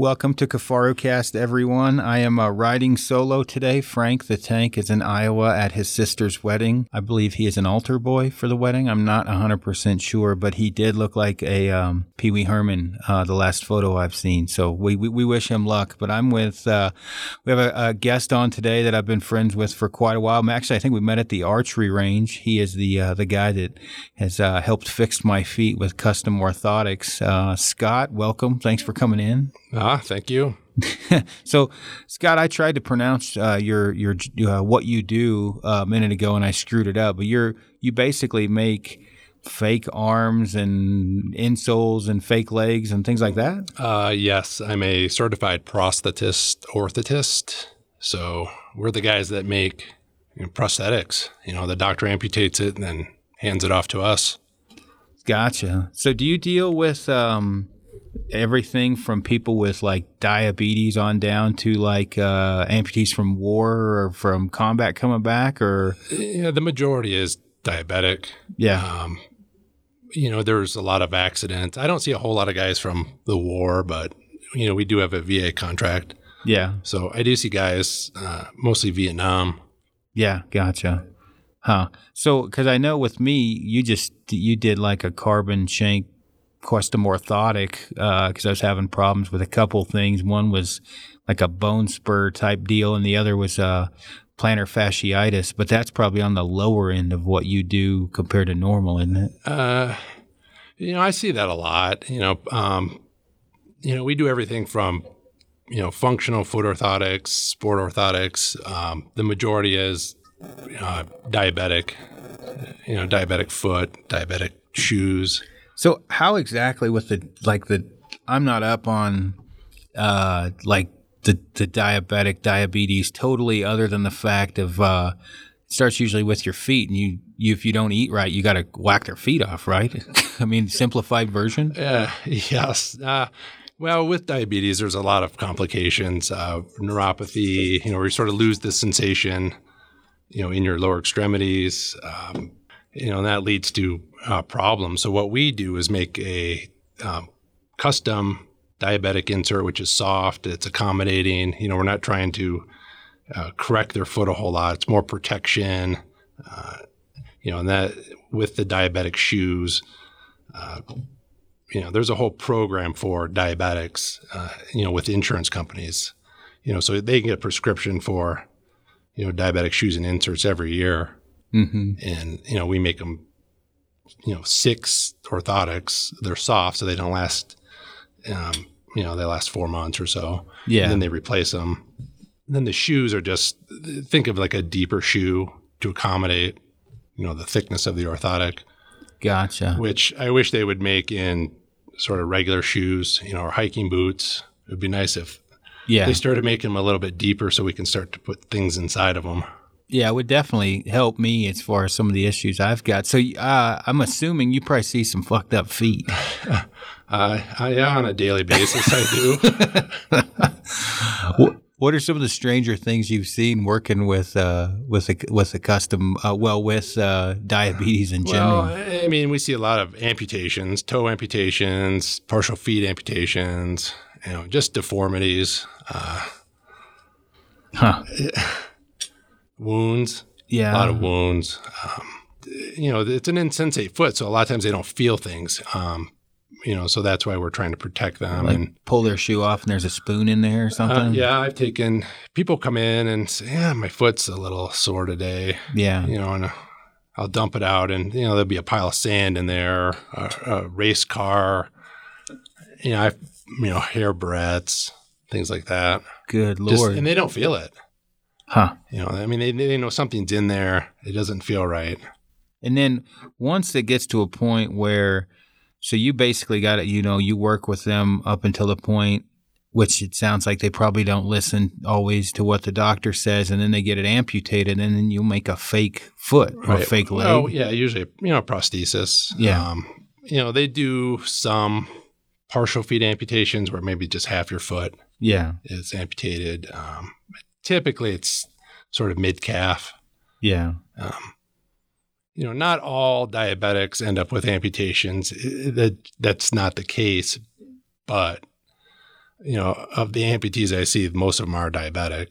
Welcome to KifaruCast, everyone. I am uh, riding solo today. Frank the Tank is in Iowa at his sister's wedding. I believe he is an altar boy for the wedding. I'm not 100% sure, but he did look like a um, Pee Wee Herman, uh, the last photo I've seen. So we, we, we wish him luck. But I'm with, uh, we have a, a, guest on today that I've been friends with for quite a while. Actually, I think we met at the archery range. He is the, uh, the guy that has uh, helped fix my feet with custom orthotics. Uh, Scott, welcome. Thanks for coming in. Ah, thank you. so, Scott, I tried to pronounce uh, your your uh, what you do uh, a minute ago, and I screwed it up. But you're you basically make fake arms and insoles and fake legs and things like that. Uh, yes, I'm a certified prosthetist orthotist. So we're the guys that make you know, prosthetics. You know, the doctor amputates it and then hands it off to us. Gotcha. So, do you deal with um, everything from people with like diabetes on down to like uh, amputees from war or from combat coming back or yeah the majority is diabetic. Yeah. Um, you know there's a lot of accidents. I don't see a whole lot of guys from the war but you know we do have a va contract. Yeah. So i do see guys uh, mostly vietnam. Yeah gotcha. Huh. So because i know with me you just you did like a carbon shank custom orthotic because uh, I was having problems with a couple things. One was like a bone spur type deal, and the other was uh, plantar fasciitis. But that's probably on the lower end of what you do compared to normal, isn't it? Uh, you know, I see that a lot. You know, um, you know, we do everything from you know functional foot orthotics, sport orthotics. Um, the majority is uh, diabetic. You know, diabetic foot, diabetic shoes. So how exactly with the like the I'm not up on uh like the the diabetic diabetes totally other than the fact of uh it starts usually with your feet and you, you if you don't eat right you got to whack their feet off right? I mean simplified version. Uh, yes. Uh, well with diabetes there's a lot of complications uh, neuropathy you know where you sort of lose the sensation you know in your lower extremities um, you know and that leads to uh, problem. So what we do is make a um, custom diabetic insert, which is soft, it's accommodating. You know, we're not trying to uh, correct their foot a whole lot. It's more protection. Uh, you know, and that with the diabetic shoes, uh, you know, there's a whole program for diabetics. Uh, you know, with insurance companies. You know, so they can get a prescription for you know diabetic shoes and inserts every year. Mm-hmm. And you know, we make them you know six orthotics. They're soft, so they don't last. Um, you know, they last four months or so. Yeah. And then they replace them. And then the shoes are just think of like a deeper shoe to accommodate, you know, the thickness of the orthotic. Gotcha. Which I wish they would make in sort of regular shoes, you know, or hiking boots. It would be nice if yeah. they started making them a little bit deeper so we can start to put things inside of them. Yeah, it would definitely help me as far as some of the issues I've got. So uh, I'm assuming you probably see some fucked up feet. uh, yeah, on a daily basis, I do. what are some of the stranger things you've seen working with uh, with a, with a custom uh, well with uh, diabetes in general? Well, I mean, we see a lot of amputations, toe amputations, partial feet amputations, you know, just deformities. Uh, huh wounds. Yeah. A lot of wounds. Um, you know, it's an insensate foot, so a lot of times they don't feel things. Um, you know, so that's why we're trying to protect them like and pull their shoe off and there's a spoon in there or uh, something. Uh, yeah, I've taken people come in and say, "Yeah, my foot's a little sore today." Yeah, you know, and I'll dump it out, and you know, there'll be a pile of sand in there, a, a race car, you know, I, you know, hair barrettes, things like that. Good lord! Just, and they don't feel it. Huh. You know, I mean, they, they know something's in there. It doesn't feel right. And then once it gets to a point where, so you basically got it, you know, you work with them up until the point, which it sounds like they probably don't listen always to what the doctor says, and then they get it amputated, and then you make a fake foot or right. a fake leg. Oh, yeah, usually, you know, a prosthesis. Yeah. Um, you know, they do some partial feet amputations where maybe just half your foot yeah is amputated. Um, typically it's sort of mid calf. Yeah. Um, you know, not all diabetics end up with amputations. That that's not the case, but you know, of the amputees I see, most of them are diabetic.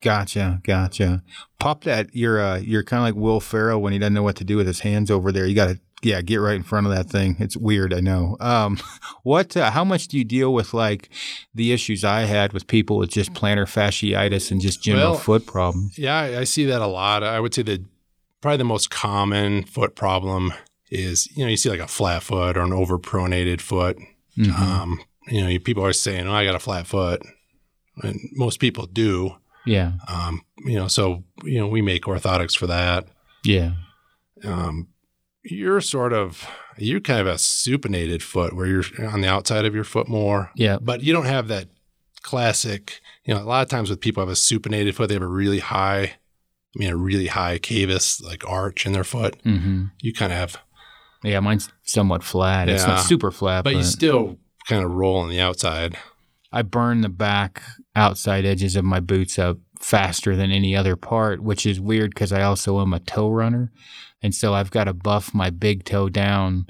Gotcha, gotcha. Pop that. You're uh, you're kind of like Will Ferrell when he doesn't know what to do with his hands over there. You got to yeah, get right in front of that thing. It's weird, I know. Um, what? Uh, how much do you deal with like the issues I had with people with just plantar fasciitis and just general Well, foot problems? Yeah, I, I see that a lot. I would say that probably the most common foot problem is you know you see like a flat foot or an overpronated foot. Mhm. Um, you know, people are saying, "Oh, I got a flat foot," and most people do. yeah, Um, you know, so you know we make orthotics for that. yeah, Um, you're sort of you're kind of a supinated foot where you're on the outside of your foot more, yeah. but you don't have that classic. You know, a lot of times with people have a supinated foot, they have a really high, I mean, a really high cavus like arch in their foot. hmm You kind of have, Yeah, mine's somewhat flat. It's not super flat, but but, you still kind of roll on the outside. I burn the back outside edges of my boots up faster than any other part, which is weird because I also am a toe runner. And so I've got to buff my big toe down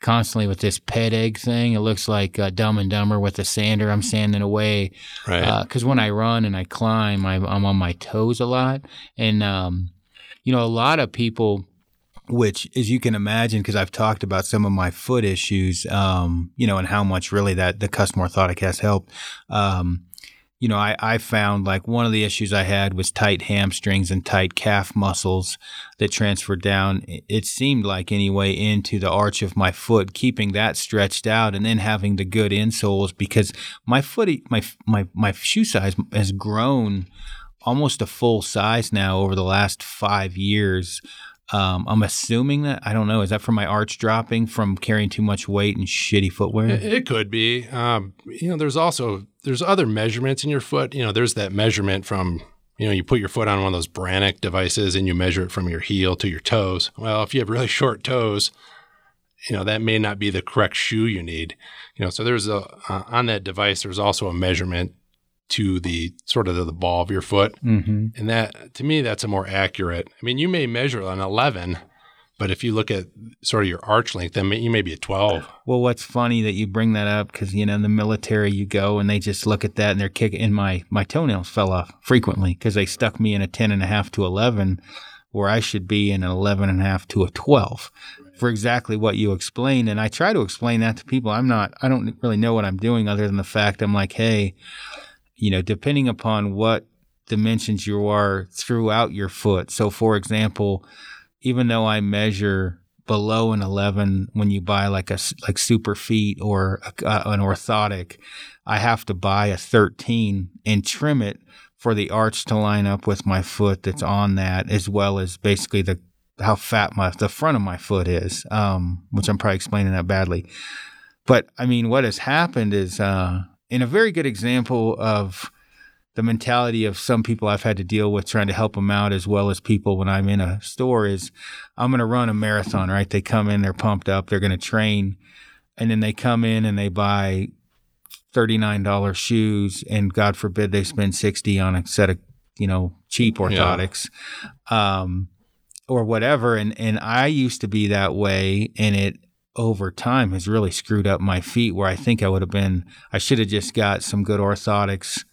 constantly with this Ped Egg thing. It looks like uh, Dumb and Dumber with a sander. I'm sanding away Right. because when I run and I climb, I, I'm on my toes a lot. And, um, you know, a lot of people, which, as you can imagine, because I've talked about some of my foot issues, um, you know, and how much really that the custom orthotic has helped. Um, you know, I, I found like one of the issues I had was tight hamstrings and tight calf muscles that transferred down. it- seemed like anyway into the arch of my foot, keeping that stretched out, and then having the good insoles because my foot, my my my shoe size has grown almost a full size now over the last five years. Um, I'm assuming that I don't know. Is that from my arch dropping from carrying too much weight and shitty footwear? It, it could be. Um, you know, there's also there's other measurements in your foot. You know, there's that measurement from you know you put your foot on one of those Brannock devices and you measure it from your heel to your toes. Well, if you have really short toes, you know that may not be the correct shoe you need. You know, so there's a uh, on that device there's also a measurement to the sort of the ball of your foot, mm-hmm. and that to me that's a more accurate. I mean, you may measure an 11. But if you look at sort of your arch length, then you may be a 12. Well, what's funny that you bring that up because you know in the military you go and they just look at that and they're kicking. And my my toenails fell off frequently because they stuck me in a ten and a half to eleven, where I should be in an eleven and a half to a twelve, for exactly what you explained. And I try to explain that to people. I'm not. I don't really know what I'm doing other than the fact I'm like, hey, you know, depending upon what dimensions you are throughout your foot. So, for example, even though I measure below an 11 when you buy like a like Superfeet or a, uh, an orthotic, I have to buy a 13 and trim it for the arch to line up with my foot that's on that, as well as basically the how fat my the front of my foot is, um, which I'm probably explaining that badly. But I mean, what has happened is, uh, in a very good example of the mentality of some people I've had to deal with trying to help them out, as well as people when I'm in a store, is I'm going to run a marathon, right? They come in, they're pumped up, they're going to train, and then they come in and they buy $39 shoes, and God forbid they spend 60 on a set of, you know, cheap orthotics. Um, or whatever. And and I used to be that way, and it over time has really screwed up my feet. Where I think I would have been, I should have just got some good orthotics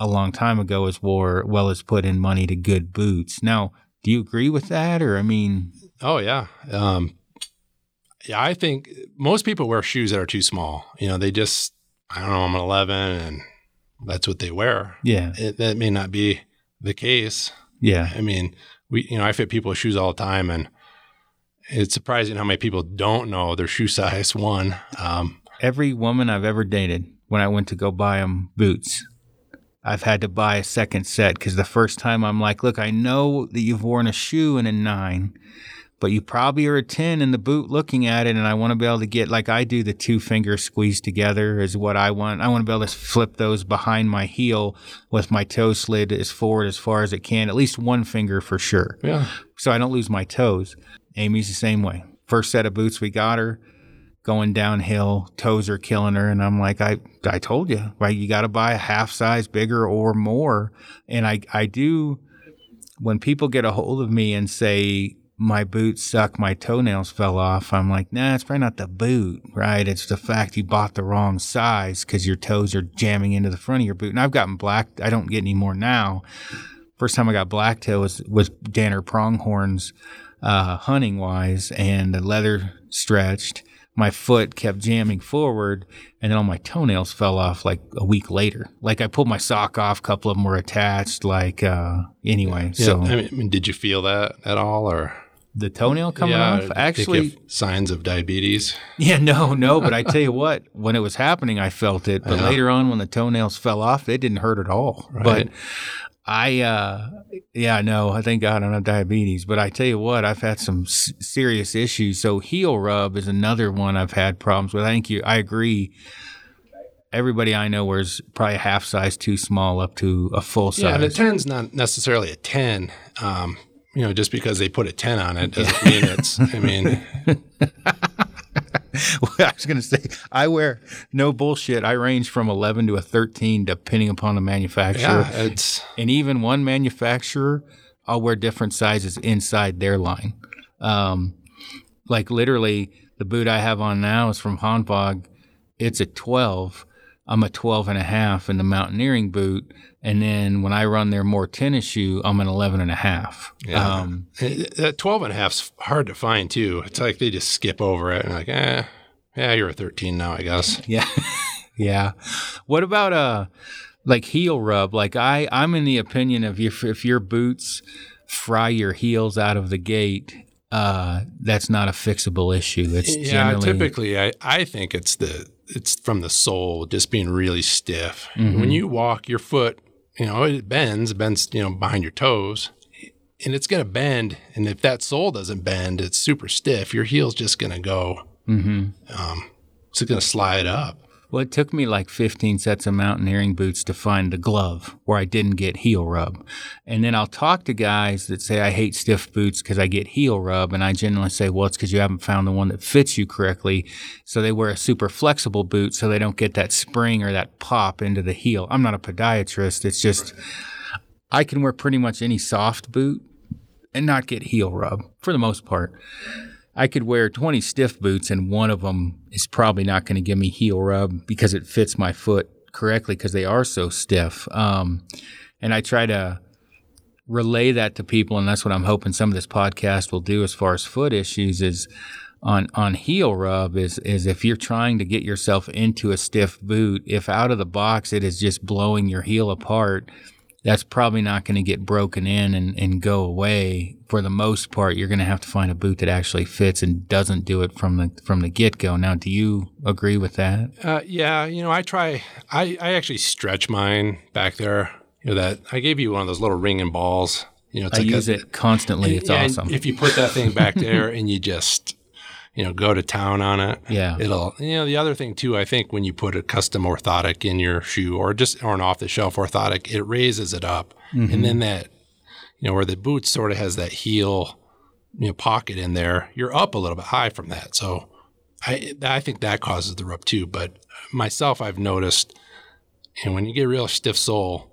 a long time ago, as well, well as put in money to good boots. Now, do you agree with that, or I mean, Oh yeah. Um, yeah, I think most people wear shoes that are too small. You know, they just I don't know, I'm an 11 and that's what they wear. yeah, It, that may not be the case. yeah, I mean, we you know, I fit people with shoes all the time and it's surprising how many people don't know their shoe size one. Um, every woman I've ever dated, when I went to go buy them boots, I've had to buy a second set because the first time I'm like, look, I know that you've worn a shoe in a nine, but you probably are a 10 in the boot looking at it. And I want to be able to get, like I do, the two fingers squeezed together is what I want. I want to be able to flip those behind my heel with my toe slid as forward as far as it can, at least one finger for sure yeah. so I don't lose my toes. Amy's the same way. First set of boots we got her, going downhill, toes are killing her, and I'm like, I I told you, right? You got to buy a half size bigger or more. And I I do when people get a hold of me and say, my boots suck, my toenails fell off. I'm like, nah, it's probably not the boot, right? It's the fact you bought the wrong size because your toes are jamming into the front of your boot. And I've gotten black. I don't get any more now. First time I got black toe was was Danner pronghorns, uh, hunting wise, and the leather stretched. My foot kept jamming forward, and then all my toenails fell off like a week later. Like I pulled my sock off, a couple of them were attached. Like uh, anyway, Yeah, so I mean, I mean, did you feel that at all, or the toenail coming yeah, off actually. signs of diabetes? Yeah, no, no. But I tell you what, when it was happening, I felt it. But Yeah. later on, when the toenails fell off, it didn't hurt at all. Right. But I, uh, yeah, no, I thank God I don't have diabetes. But I tell you what, I've had some s- serious issues. So heel rub is another one I've had problems with. I think you, I agree. Everybody I know wears probably a half size too small up to a full size Yeah, and a size. ten's not necessarily a ten. Um, you know, just because they put a ten on it doesn't mean it's. I mean, I was going to say, I wear no bullshit. I range from 11 to a 13, depending upon the manufacturer. yeah, it's and even one manufacturer, I'll wear different sizes inside their line. Um, like literally, the boot I have on now is from Hanwag. It's a 12. I'm a 12 and a half in the mountaineering boot. And then when I run their more tennis shoe, I'm an 11 and a half. Yeah. Um, that twelve and a half's hard to find too. It's like they just skip over it and like, eh, yeah, you're a thirteen now, I guess. Yeah. yeah. What about uh like heel rub? Like I I'm in the opinion of if if your boots fry your heels out of the gate, uh that's not a fixable issue. It's Yeah, generally typically, I, I think it's the it's from the sole just being really stiff. Mm-hmm. When you walk, your foot, you know, it bends, bends, you know, behind your toes, and it's gonna bend. And if that sole doesn't bend, it's super stiff. Your heel's just gonna go. Mhm. Um, it's gonna slide up. Well, it took me like 15 sets of mountaineering boots to find the glove where I didn't get heel rub. And then I'll talk to guys that say, I hate stiff boots because I get heel rub. And I generally say, well, it's because you haven't found the one that fits you correctly. So they wear a super flexible boot so they don't get that spring or that pop into the heel. I'm not a podiatrist. It's just, I can wear pretty much any soft boot and not get heel rub for the most part. I could wear 20 stiff boots and one of them is probably not going to give me heel rub because it fits my foot correctly because they are so stiff. Um, and I try to relay that to people, and that's what I'm hoping some of this podcast will do as far as foot issues is on on heel rub is is if you're trying to get yourself into a stiff boot, if out of the box it is just blowing your heel apart, that's probably not going to get broken in and, and go away. For the most part, you're going to have to find a boot that actually fits and doesn't do it from the from the get go. Now, do you agree with that? Uh, yeah, you know, I try. I, I actually stretch mine back there. You know that I gave you one of those little ringing balls. You know, it's I like use a, it constantly. It's Yeah, awesome. If you put that thing back there and you just, you know, go to town on it, Yeah. it'll. You know, the other thing too, I think when you put a custom orthotic in your shoe or just or an off the shelf orthotic, it raises it up, Mm-hmm. and then that, you know, where the boot sort of has that heel, you know, pocket in there, you're up a little bit high from that. So, I I think that causes the rub too. But myself, I've noticed, and when you get a real stiff sole,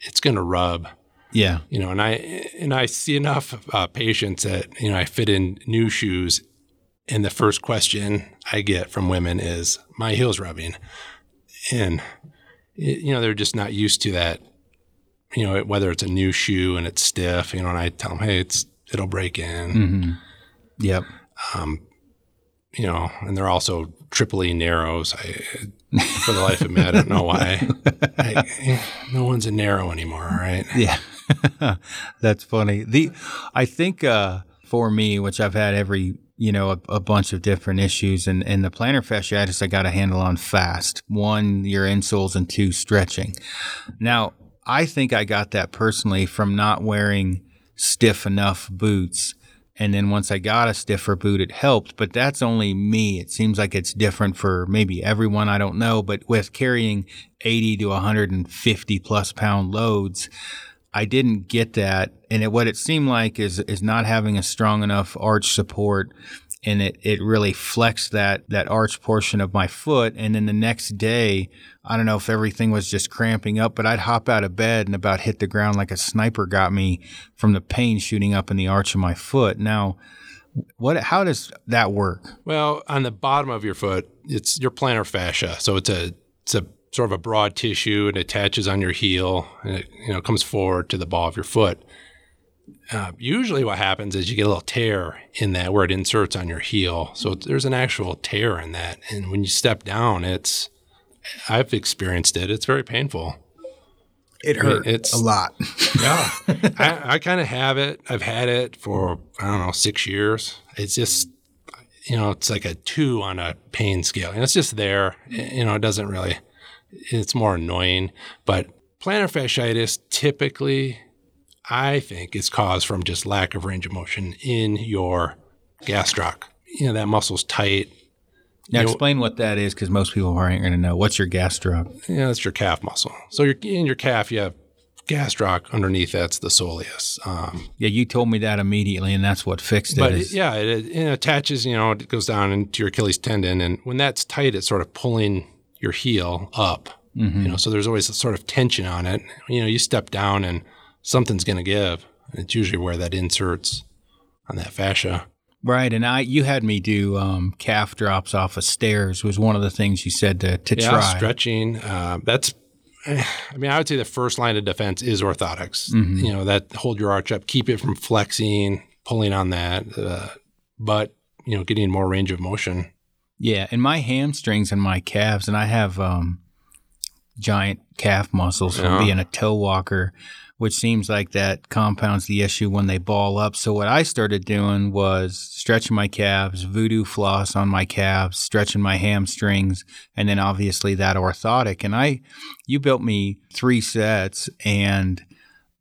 it's going to rub yeah. you know, and I and I see enough uh, patients that you know I fit in new shoes, and the first question I get from women is, "My heel's rubbing," and it, you know they're just not used to that. You know, whether it's a new shoe and it's stiff, you know, and I tell them, "Hey, it's it'll break in," Mm-hmm. Yep. you know, and they're also triply narrows. I, for the life of me, I don't know why. I, no one's a narrow anymore, right? Yeah. That's funny. The I think uh, for me, which I've had every you know a, a bunch of different issues, and and the plantar fasciitis I got a handle on fast. One, your insoles, and two, stretching. Now I think I got that personally from not wearing stiff enough boots. And then once I got a stiffer boot, it helped. But that's only me. It seems like it's different for maybe everyone. I don't know. But with carrying 80 to 150 plus pound loads, I didn't get that. And it, what it seemed like is is not having a strong enough arch support and it, it really flexed that that arch portion of my foot. And then the next day, I don't know if everything was just cramping up, but I'd hop out of bed and about hit the ground like a sniper got me from the pain shooting up in the arch of my foot. Now, what how does that work? Well, on the bottom of your foot, it's your plantar fascia. So it's a it's a sort of a broad tissue and attaches on your heel and it you know comes forward to the ball of your foot. Uh, usually, what happens is you get a little tear in that where it inserts on your heel. So there's an actual tear in that, and when you step down, it's I've experienced it. It's very painful. It hurt it's, a lot. yeah, I, I kind of have it. I've had it for I don't know six years. It's just you know it's like a two on a pain scale, and it's just there. You know, it doesn't really. It's more annoying, but plantar fasciitis typically I think is caused from just lack of range of motion in your gastroc. You know, that muscle's tight. Now, you explain know, what that is because most people aren't going to know. What's your gastroc? Yeah, that's your calf muscle. So you're, in your calf, you have gastroc underneath that's the soleus. Um, yeah, you told me that immediately, and that's what fixed it. But it, yeah, it, it, attaches. You know, it goes down into your Achilles tendon, and when that's tight, it's sort of pulling your heel up. Mm-hmm. You know, so there's always a sort of tension on it. You know, you step down and something's going to give. It's usually where that inserts on that fascia. Right, and I you had me do um, calf drops off of stairs was one of the things you said to, to yeah, try. stretching. Uh, that's, I mean, I would say the first line of defense is orthotics. Mm-hmm. You know that hold your arch up, keep it from flexing, pulling on that, uh, but you know, getting more range of motion. Yeah, and my hamstrings and my calves, and I have um, giant calf muscles from yeah. being a toe walker which seems like that compounds the issue when they ball up. So what I started doing was stretching my calves, voodoo floss on my calves, stretching my hamstrings, and then obviously that orthotic. And I, you built me three sets and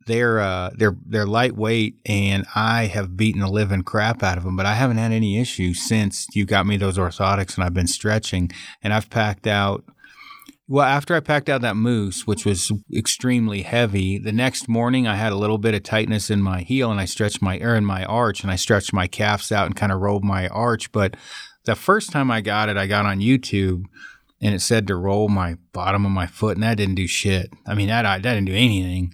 they're uh, they're they're lightweight, and I have beaten the living crap out of them. But I haven't had any issues since you got me those orthotics, and I've been stretching, and I've packed out well, after I packed out that moose, which was extremely heavy, the next morning I had a little bit of tightness in my heel and I stretched my or in my arch and I stretched my calves out and kind of rolled my arch. But the first time I got it, I got on YouTube and it said to roll my bottom of my foot and that didn't do shit. I mean, that, that didn't do anything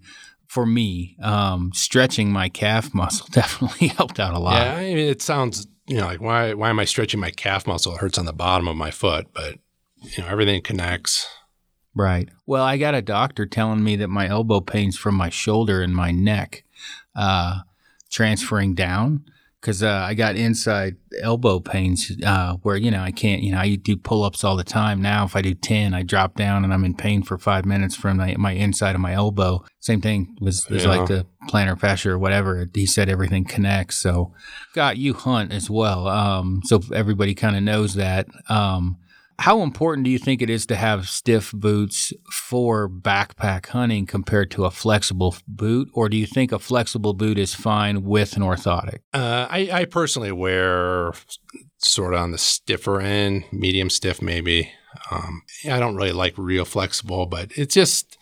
for me. Um, stretching my calf muscle definitely helped out a lot. Yeah, I mean, it sounds, you know, like why, why am I stretching my calf muscle? It hurts on the bottom of my foot, but you know, everything connects. Right. Well, I got a doctor telling me that my elbow pain's from my shoulder and my neck uh, transferring down because uh, I got inside elbow pains uh, where, you know, I can't, you know, I do pull ups all the time. Now, if I do 10, I drop down and I'm in pain for five minutes from my, my inside of my elbow. Same thing was, was yeah. like the plantar fascia or whatever. He said everything connects. So, got you hunt as well. Um, so everybody kind of knows that. Um, how important do you think it is to have stiff boots for backpack hunting compared to a flexible boot, or do you think a flexible boot is fine with an orthotic? Uh, I, I, personally wear sort of on the stiffer end, medium stiff maybe. Um, I don't really like real flexible, but it's just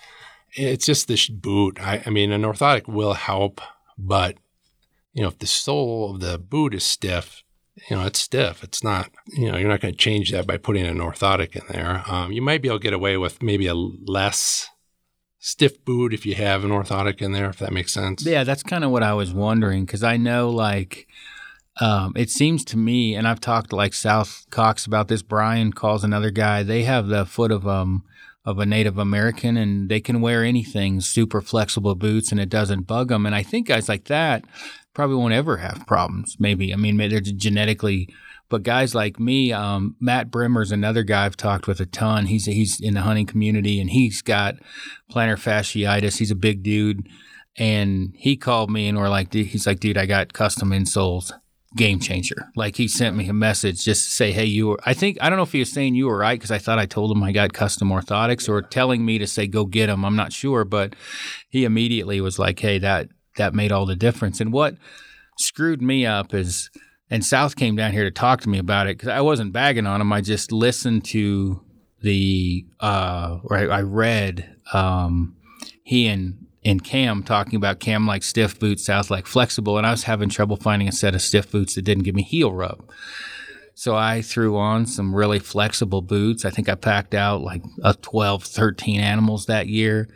it's just this boot. I, I mean, an orthotic will help, but you know, if the sole of the boot is stiff, you know, it's stiff. It's not, you know, you're not going to change that by putting an orthotic in there. Um, you might be able to get away with maybe a less stiff boot if you have an orthotic in there, if that makes sense. Yeah, that's kind of what I was wondering because I know, like, um, it seems to me, and I've talked to like South Cox about this. Brian calls another guy. They have the foot of um of a Native American, and they can wear anything, super flexible boots, and it doesn't bug them. And I think guys like that probably won't ever have problems. Maybe I mean they're genetically, but guys like me, um, Matt Brimmer's another guy I've talked with a ton. He's he's in the hunting community and he's got plantar fasciitis. He's a big dude, and he called me and we're like, he's like, dude, I got custom insoles. Game changer. Like he sent me a message just to say, "Hey, you were." I think I don't know if he was saying you were right because I thought I told him I got custom orthotics, or telling me to say go get them. I'm not sure, but he immediately was like, "Hey, that that made all the difference. And what screwed me up is, and South came down here to talk to me about it because I wasn't bagging on him. I just listened to the, uh, or I, I read, um, he and in Cam talking about Cam like stiff boots, South like flexible, and I was having trouble finding a set of stiff boots that didn't give me heel rub. So I threw on some really flexible boots. I think I packed out like a 12, 13 animals that year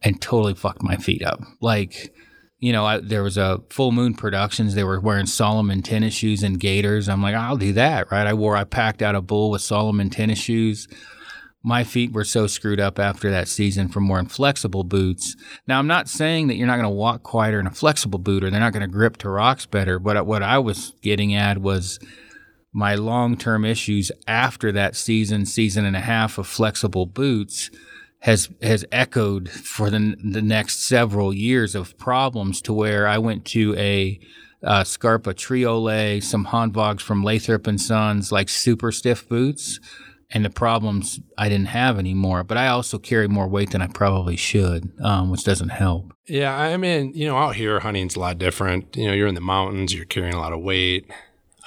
and totally fucked my feet up. Like, you know, I, there was a full moon productions. They were wearing Salomon tennis shoes and gaiters. I'm like, I'll do that, right? I wore, I packed out a bull with Salomon tennis shoes my feet were so screwed up after that season from wearing flexible boots. Now, I'm not saying that you're not going to walk quieter in a flexible boot or they're not going to grip to rocks better, but what I was getting at was my long term issues after that season, season and a half of flexible boots has has echoed for the the next several years of problems to where I went to a uh, Scarpa Triolet, some Hanwags from Lathrop and Sons, like super stiff boots and the problems I didn't have anymore. But I also carry more weight than I probably should, um, which doesn't help. Yeah, I mean, you know, out here hunting's a lot different. You know, you're in the mountains, you're carrying a lot of weight.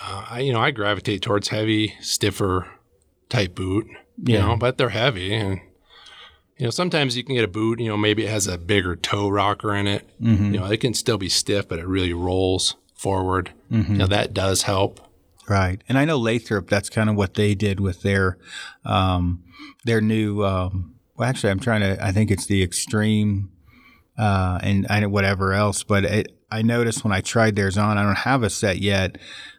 Uh, I, you know, I gravitate towards heavy, stiffer type boot. You yeah. know, but they're heavy, and you know, sometimes you can get a boot. You know, maybe it has a bigger toe rocker in it. Mm-hmm. You know, it can still be stiff, but it really rolls forward. Mm-hmm. You know, that does help. Right, and I know Lathrop. That's kind of what they did with their um, their new. Um, well, actually, I'm trying to. I think it's the extreme, uh, and I whatever else. But it, I noticed when I tried theirs on. I don't have a set yet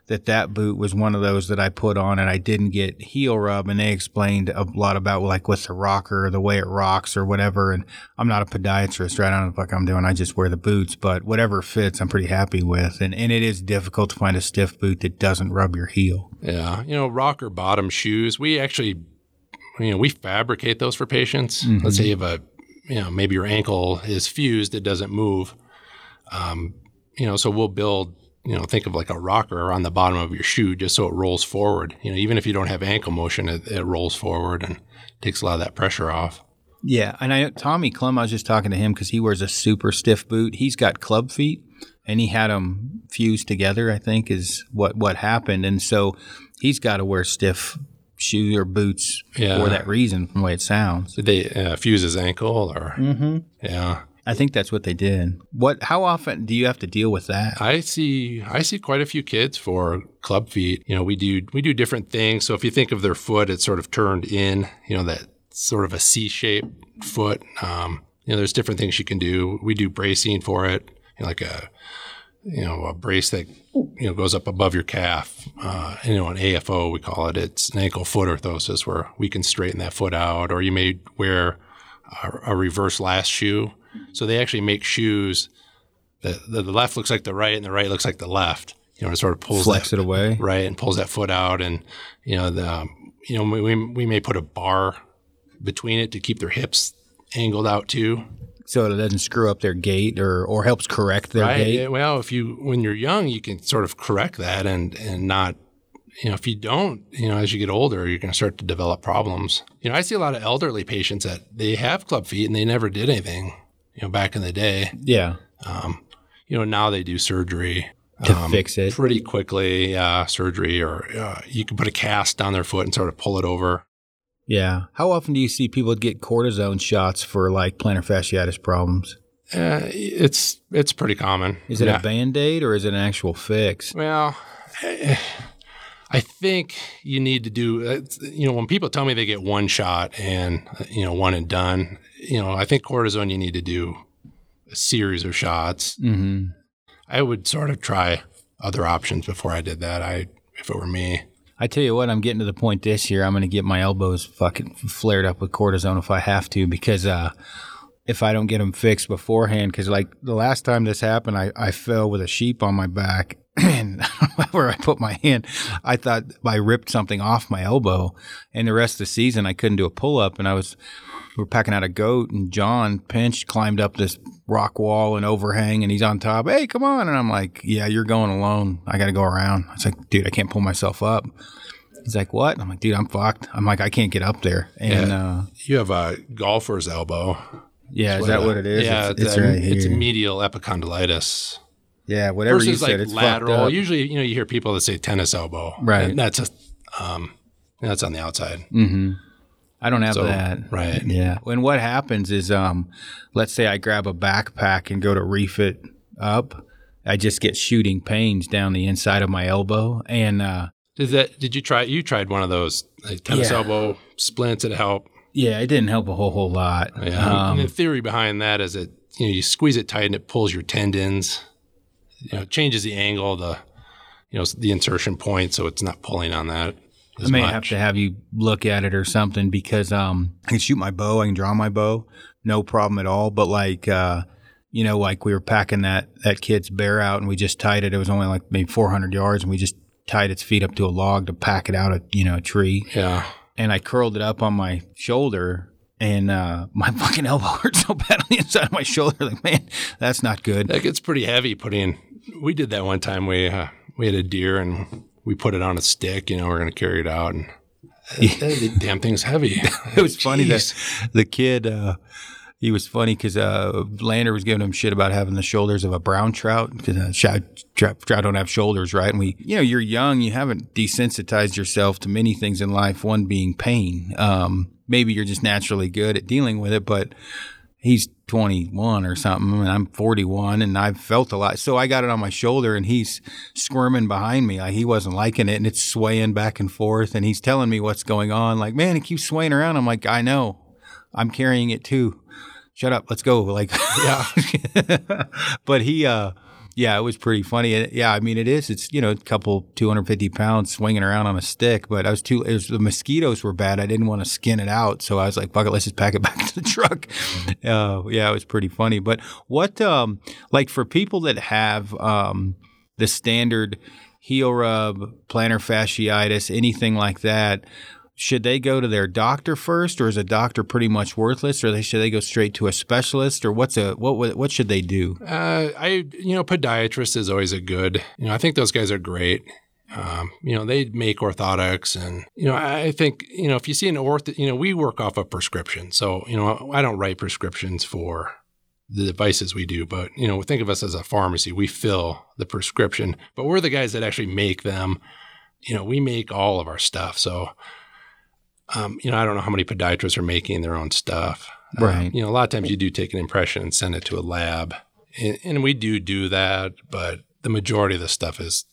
that that boot was one of those that I put on and I didn't get heel rub. And they explained a lot about like with the rocker, the way it rocks or whatever. And I'm not a podiatrist, right? I don't know what I'm doing. I just wear the boots, but whatever fits, I'm pretty happy with. And, and it is difficult to find a stiff boot that doesn't rub your heel. Yeah. You know, rocker bottom shoes, we actually, you know, we fabricate those for patients. Mm-hmm. Let's say you have a, you know, maybe your ankle is fused, it doesn't move. Um, you know, so we'll build you know, think of like a rocker on the bottom of your shoe just so it rolls forward. You know, even if you don't have ankle motion, it, it rolls forward and takes a lot of that pressure off. Yeah, and I Tommy Clem, I was just talking to him because he wears a super stiff boot. He's got club feet, and he had them fused together. I think is what what happened, and so he's got to wear stiff shoes or boots yeah. for that reason, from the way it sounds. Did they uh, fuse his ankle or? Mm-hmm. Yeah. I think that's what they did. What? How often do you have to deal with that? I see. I see quite a few kids for club feet. You know, we do we do different things. So if you think of their foot, it's sort of turned in. You know, that sort of a C-shaped foot. Um, you know, there's different things you can do. We do bracing for it, you know, like a you know a brace that you know goes up above your calf. Uh, you know, an AFO we call it. It's an ankle foot orthosis where we can straighten that foot out. Or you may wear a, a reverse last shoe so they actually make shoes that the, the, left looks like the right and the right looks like the left. You know, it sort of pulls flex that, it away, right, and pulls that foot out, and you know, the um, you know we we may put a bar between it to keep their hips angled out too. So it doesn't screw up their gait or, or helps correct their right. gait. Well, if you when you're young, you can sort of correct that and and not you know, if you don't, you know, as you get older, you're going to start to develop problems. You know, I see a lot of elderly patients that they have club feet and they never did anything you know, back in the day. Yeah. Um, you know, now they do surgery to um, fix it pretty quickly. Uh, surgery, or uh, you can put a cast on their foot and sort of pull it over. Yeah. How often do you see people get cortisone shots for like plantar fasciitis problems? Uh, it's it's pretty common. Is it yeah. a band aid or is it an actual fix? Well, I think you need to do. Uh, you know, when people tell me they get one shot and you know one and done, you know, I think cortisone you need to do a series of shots. Mm-hmm. I would sort of try other options before I did that. I if it were me. I tell you what, I'm getting to the point this year. I'm going to get my elbows fucking flared up with cortisone if I have to, because uh, if I don't get them fixed beforehand, because like the last time this happened, I, I fell with a sheep on my back, and where I put my hand, I thought I ripped something off my elbow. And the rest of the season, I couldn't do a pull up, and I was we were packing out a goat, and John Pinch climbed up this rock wall and overhang, and he's on top. Hey, come on! And I'm like, Yeah, you're going alone. I got to go around. I was like, Dude, I can't pull myself up. He's like, What? I'm like, Dude, I'm fucked. I'm like, I can't get up there. And yeah. uh, you have a golfer's elbow. Yeah, is that what it is? Yeah, it's, it's, it's, right it's medial epicondylitis. Yeah, whatever Versus you said, like it's lateral. Usually, you know, you hear people that say tennis elbow. Right. And that's a, um, that's on the outside. Mm-hmm. I don't have So- that. right. Yeah. And what happens is, um, let's say I grab a backpack and go to reef it up. I just get shooting pains down the inside of my elbow, and uh, Did that? Did you try? You tried one of those like tennis Yeah. elbow splints that help. yeah, it didn't help a whole whole lot. Yeah. Um, and the theory behind that is that you know you squeeze it tight and it pulls your tendons. You know, it changes the angle, of the you know the insertion point, so it's not pulling on that. I may much. have to have you look at it or something because um, I can shoot my bow, I can draw my bow, no problem at all. But like, uh, you know, like we were packing that that kid's bear out, and we just tied it. It was only like maybe 400 yards, and we just tied its feet up to a log to pack it out a you know a tree. Yeah. and I curled it up on my shoulder, and uh, my fucking elbow hurt so bad on the inside of my shoulder. Like, man, that's not good. That gets pretty heavy putting. We did that one time. We uh, we had a deer and we put it on a stick. You know, we're going to carry it out, and the damn thing's heavy. It was funny that the kid, uh, he was funny because uh, Lander was giving him shit about having the shoulders of a brown trout because uh, trout, trout, trout don't have shoulders, right? And we, you know, you're young, you haven't desensitized yourself to many things in life. One being pain. Um, maybe you're just naturally good at dealing with it, but he's 21 or something and I'm 41 and I've felt a lot. So I got it on my shoulder and he's squirming behind me. Like he wasn't liking it and it's swaying back and forth and he's telling me what's going on. Like, man, it keeps swaying around. I'm like, I know. I'm carrying it too. Shut up. Let's go. Like, Yeah. but he, uh, yeah, it was pretty funny. And, Yeah, I mean, it is. It's you know, a couple 250 pounds swinging around on a stick. But I was too. It was, the mosquitoes were bad. I didn't want to skin it out, so I was like, "Fuck it, let's just pack it back to the truck." Uh, yeah, it was pretty funny. But what, um, like for people that have um, the standard heel rub, plantar fasciitis, anything like that, should they go to their doctor first, or is a doctor pretty much worthless, or they, should they go straight to a specialist, or what's a what what, should they do? Uh, I, you know, podiatrist is always a good. You know, I think those guys are great. Um, you know, they make orthotics, and you know, I think you know if you see an ortho, you know, we work off a prescription, so you know, I don't write prescriptions for the devices we do, but you know, think of us as a pharmacy. We fill the prescription, but we're the guys that actually make them. You know, we make all of our stuff, so. Um, you know, I don't know how many podiatrists are making their own stuff. Uh, Right. you know, a lot of times you do take an impression and send it to a lab, and, and we do do that, but the majority of the stuff is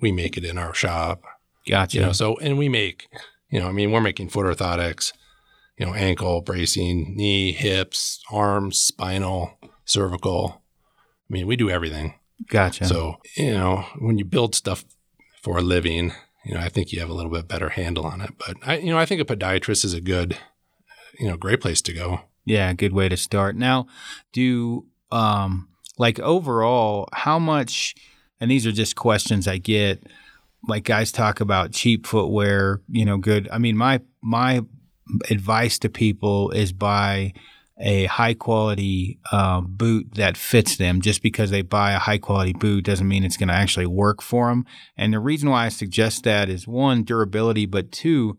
we make it in our shop. Gotcha. You know, so and we make, you know, I mean, we're making foot orthotics, you know, ankle bracing, knee, hips, arms, spinal, cervical. I mean, we do everything. gotcha. So you know, when you build stuff for a living, you know, I think you have a little bit better handle on it. But I, you know, I think a podiatrist is a good, you know, great place to go. Yeah, good way to start. Now, do um like overall, how much and these are just questions I get like guys talk about cheap footwear, you know, good. I mean, my my advice to people is buy a high quality uh, boot that fits them. Just because they buy a high quality boot doesn't mean it's going to actually work for them. And the reason why I suggest that is one, durability, but two,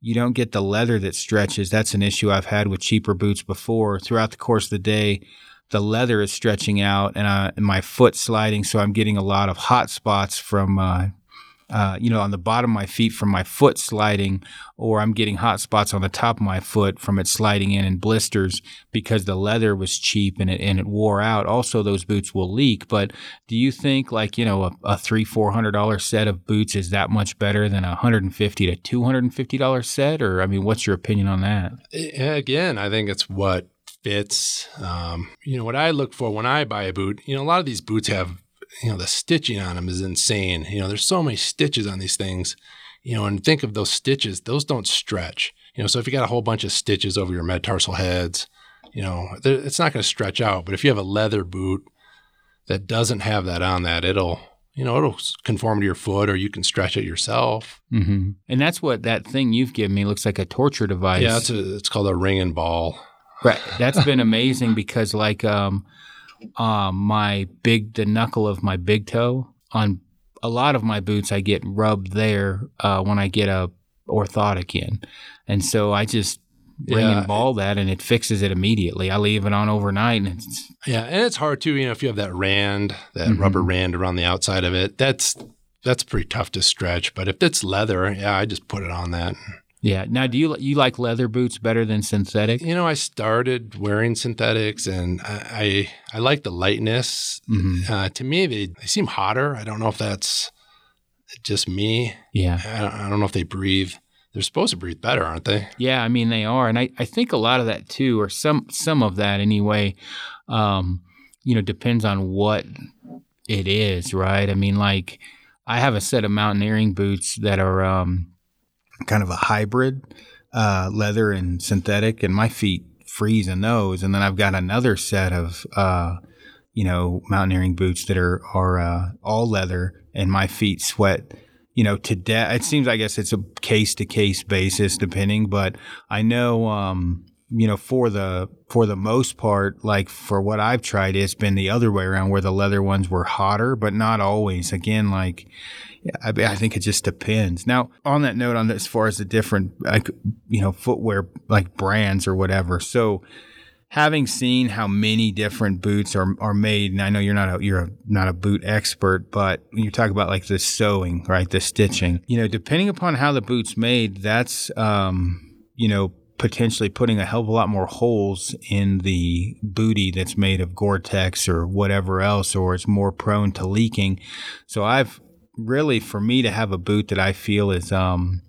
you don't get the leather that stretches. That's an issue I've had with cheaper boots before. Throughout the course of the day, the leather is stretching out and, uh, and my foot sliding, so I'm getting a lot of hot spots from, uh, uh, you know, on the bottom of my feet from my foot sliding, or I'm getting hot spots on the top of my foot from it sliding in and blisters because the leather was cheap and it and it wore out. Also, those boots will leak. But do you think like you know a, a three four hundred dollar set of boots is that much better than a hundred and fifty to two hundred and fifty dollar set? Or I mean, what's your opinion on that? Again, I think it's what fits. Um, you know, what I look for when I buy a boot, you know, a lot of these boots have, you know, the stitching on them is insane. You know, there's so many stitches on these things, you know, and think of those stitches, those don't stretch. You know, so if you got a whole bunch of stitches over your metatarsal heads, you know, it's not going to stretch out. But if you have a leather boot that doesn't have that on that, it'll, you know, it'll conform to your foot or you can stretch it yourself. Mm-hmm. And that's what that thing you've given me looks like a torture device. Yeah, it's, a, it's called a ring and ball. Right. That's been amazing because like um um my big the knuckle of my big toe on a lot of my boots I get rubbed there uh when I get a orthotic in. And so I just ring Yeah. and ball that and it fixes it immediately. I leave it on overnight and it's Yeah, and it's hard too. You know, if you have that rand, that Mhm. rubber rand around the outside of it, that's that's pretty tough to stretch. But if it's leather, yeah, I just put it on that. Yeah. Now, do you you like leather boots better than synthetic? You know, I started wearing synthetics, and I I, I like the lightness. Mm-hmm. Uh, to me, they, they seem hotter. I don't know if that's just me. Yeah. I don't, I don't know if they breathe. They're supposed to breathe better, aren't they? Yeah, I mean they are, and I, I think a lot of that too, or some some of that anyway. Um, you know, depends on what it is, right? I mean, like I have a set of mountaineering boots that are um, kind of a hybrid, uh, leather and synthetic, and my feet freeze in those. And then I've got another set of, uh, you know, mountaineering boots that are are uh, all leather, and my feet sweat. You know, to death. It seems, I guess, it's a case to case basis, depending. But I know, um, you know, for the for the most part, like for what I've tried, it's been the other way around, where the leather ones were hotter, but not always. Again, like I, I think it just depends. Now, on that note, on as far as the different, like you know, footwear like brands or whatever. So, having seen how many different boots are are made, and I know you're not a you're a, not a boot expert, but when you talk about like the sewing, right, the stitching, you know, depending upon how the boot's made, that's um, you know potentially putting a hell of a lot more holes in the booty that's made of Gore-Tex or whatever else, or it's more prone to leaking. So I've really for me to have a boot that I feel is um,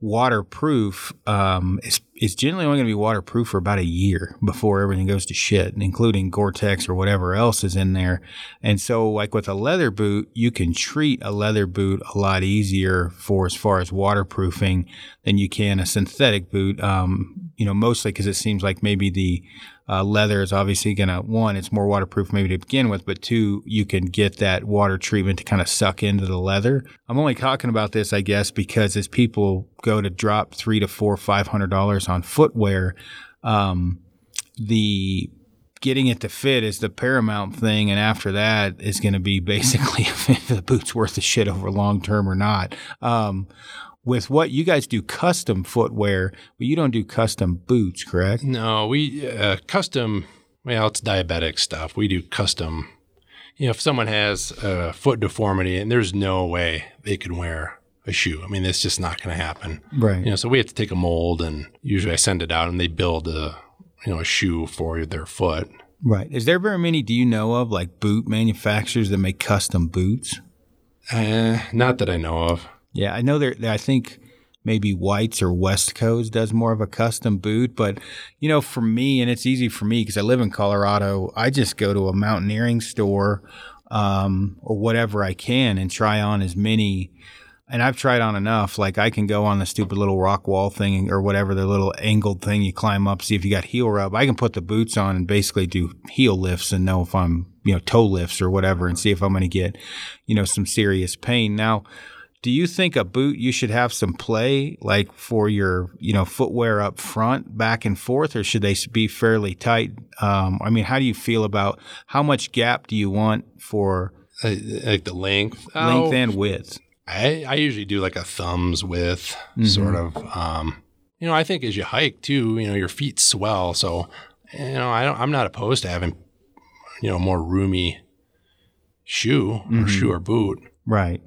waterproof um, is, is generally only going to be waterproof for about a year before everything goes to shit, including Gore-Tex or whatever else is in there. And so, like with a leather boot, you can treat a leather boot a lot easier for as far as waterproofing than you can a synthetic boot. Um, you know, mostly because it seems like maybe the uh, leather is obviously going to, one, it's more waterproof maybe to begin with, but two, you can get that water treatment to kind of suck into the leather. I'm only talking about this, I guess, because as people go to drop three to four, five hundred dollars on footwear, um, the getting it to fit is the paramount thing, and after that is going to be basically if the boot's worth the shit over long term or not. Um, with what you guys do custom footwear, but you don't do custom boots, correct? No, we uh, custom. Well, it's diabetic stuff. We do custom. You know, if someone has a foot deformity and there's no way they can wear a shoe, I mean, it's just not going to happen. Right. You know, so we have to take a mold, and usually I send it out, and they build a you know a shoe for their foot. Right. Is there very many? Do you know of like boot manufacturers that make custom boots? Uh, not that I know of. Yeah, I know there. I think maybe Whites or West Coast does more of a custom boot, but you know, for me, and it's easy for me because I live in Colorado. I just go to a mountaineering store um, or whatever I can and try on as many. And I've tried on enough. Like I can go on the stupid little rock wall thing or whatever, the little angled thing you climb up, see if you got heel rub. I can put the boots on and basically do heel lifts and know if I'm, you know, toe lifts or whatever and see if I'm going to get, you know, some serious pain. Now, do you think a boot you should have some play like for your you know footwear up front back and forth or should they be fairly tight? Um, i mean how do you feel about how much gap do you want for uh, like the length? length oh, and width? I, I usually do like a thumbs width mm-hmm. sort of um, you know i think as you hike too you know your feet swell so you know I don't, i'm not opposed to having you know more roomy shoe or mm-hmm. shoe or boot. Right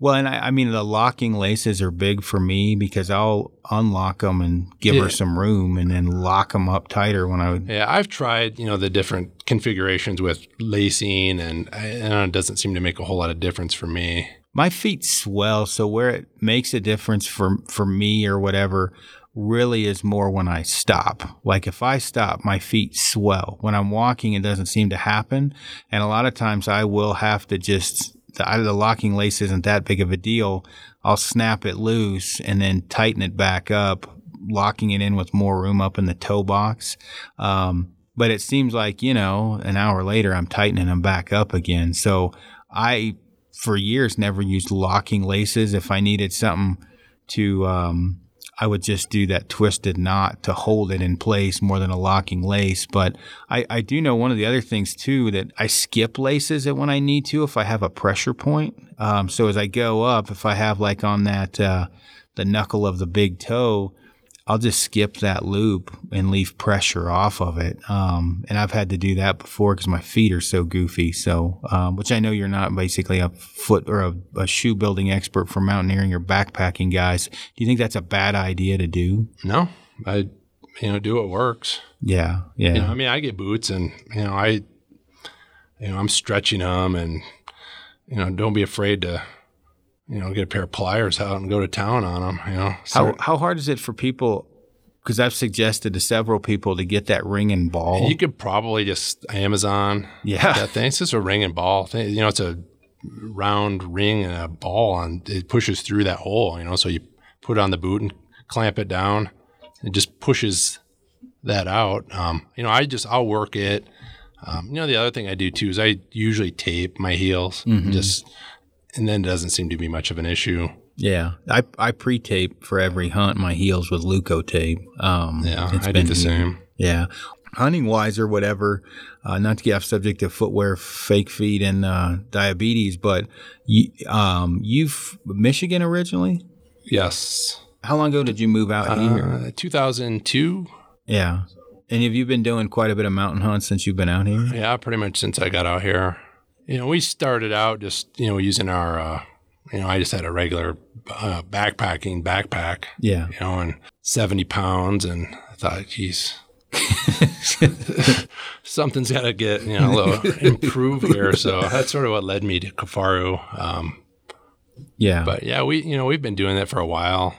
well, and I, I, mean, the locking laces are big for me because I'll unlock them and give yeah. her some room and then lock them up tighter when I would. Yeah, I've tried, you know, the different configurations with lacing and, and it doesn't seem to make a whole lot of difference for me. My feet swell. So where it makes a difference for, for me or whatever really is more when I stop. Like if I stop, my feet swell. When I'm walking, it doesn't seem to happen. And a lot of times I will have to just the, the locking lace isn't that big of a deal. I'll snap it loose and then tighten it back up, locking it in with more room up in the toe box. Um, but it seems like, you know, an hour later, I'm tightening them back up again. So I, for years, never used locking laces. If I needed something to, um, I would just do that twisted knot to hold it in place more than a locking lace. But I, I do know one of the other things too that I skip laces when I need to if I have a pressure point. Um, so as I go up, if I have like on that uh, the knuckle of the big toe, I'll just skip that loop and leave pressure off of it. Um, and I've had to do that before because my feet are so goofy. So, um, which I know you're not basically a foot or a, a, shoe building expert for mountaineering or backpacking guys. Do you think that's a bad idea to do? No, I, you know, do what works. Yeah. Yeah. You know, I mean, I get boots and, you know, I, you know, I'm stretching them and, you know, don't be afraid to, you know, get a pair of pliers out and go to town on them. You know, how how hard is it for people? Because I've suggested to several people to get that ring and ball. You could probably just Amazon, yeah, that thing. It's just a ring and ball thing. You know, it's a round ring and a ball, and it pushes through that hole. You know, so you put it on the boot and clamp it down. It just pushes that out. Um, you know, I just I'll work it. Um, you know, the other thing I do too is I usually tape my heels. Mm-hmm. Just and then it doesn't seem to be much of an issue. Yeah, I I pre-tape for every hunt my heels with Leukotape. Um, yeah, I do the same. Yeah, hunting wise or whatever. Uh, not to get off subject of footwear, fake feet, and uh, diabetes, but you, um, you've Michigan originally. Yes. How long ago did you move out here? Uh, 2002. Yeah. And have you been doing quite a bit of mountain hunts since you've been out here? Yeah, pretty much since I got out here. You know, we started out just you know using our, uh, you know, I just had a regular uh, backpacking backpack. Yeah. You know, and seventy pounds, and I thought, geez. Something's got to get you know a little improve here. So that's sort of what led me to Kifaru. Um, yeah, but yeah, we you know we've been doing that for a while.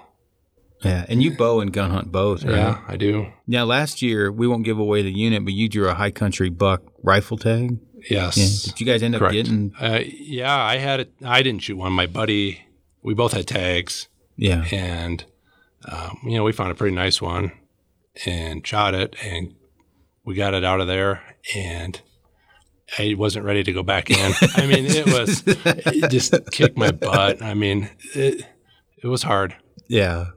Yeah, and you bow and gun hunt both, right? Yeah, I do. Now, last year we won't give away the unit, but you drew a high country buck rifle tag. Yes. Yeah. Did you guys end Correct. up getting? Uh, yeah, I had it. I didn't shoot one. My buddy, we both had tags. Yeah. And um, you know, we found a pretty nice one and shot it, and we got it out of there, and I wasn't ready to go back in. I mean, it was it just kicked my butt. I mean, it it was hard. Yeah.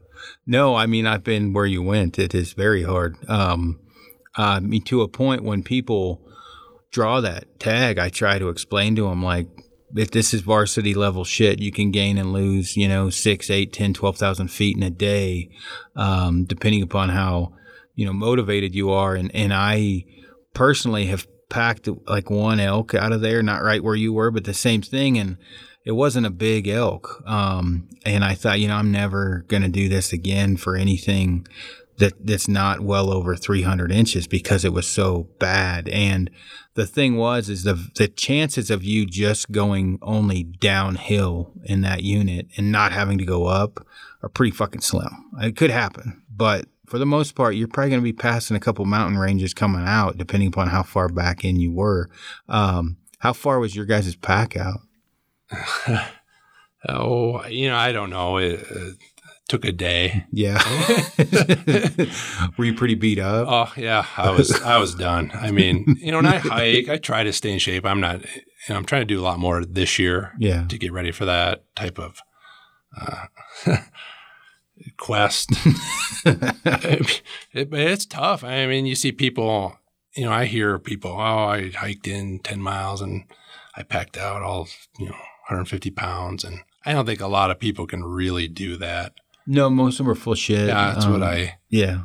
No, I mean I've been where you went. It is very hard. Um, I mean to a point when people draw that tag, I try to explain to them like if this is varsity level shit, you can gain and lose, you know, six, eight, 10, 12,000 feet in a day, um, depending upon how, you know, motivated you are. And, and I personally have packed like one elk out of there, not right where you were, but the same thing. And it wasn't a big elk. Um, and I thought, you know, I'm never going to do this again for anything that that's not well over 300 inches because it was so bad. And the thing was, is the the chances of you just going only downhill in that unit and not having to go up are pretty fucking slim. It could happen, but for the most part, you're probably going to be passing a couple mountain ranges coming out, depending upon how far back in you were. Um, how far was your guys' pack out? oh, you know, I don't know. It, it took a day. Yeah. Were you pretty beat up? Oh yeah, I was. I was done. I mean, you know, and I hike. I try to stay in shape. I'm not. You know, I'm trying to do a lot more this year. Yeah. To get ready for that type of. Uh, quest. it, it, it's tough. I mean, you see people, you know, I hear people, oh, I hiked in 10 miles and I packed out all, you know, 150 pounds. And I don't think a lot of people can really do that. No, most of them are full shit. Yeah, that's um, what I. Yeah.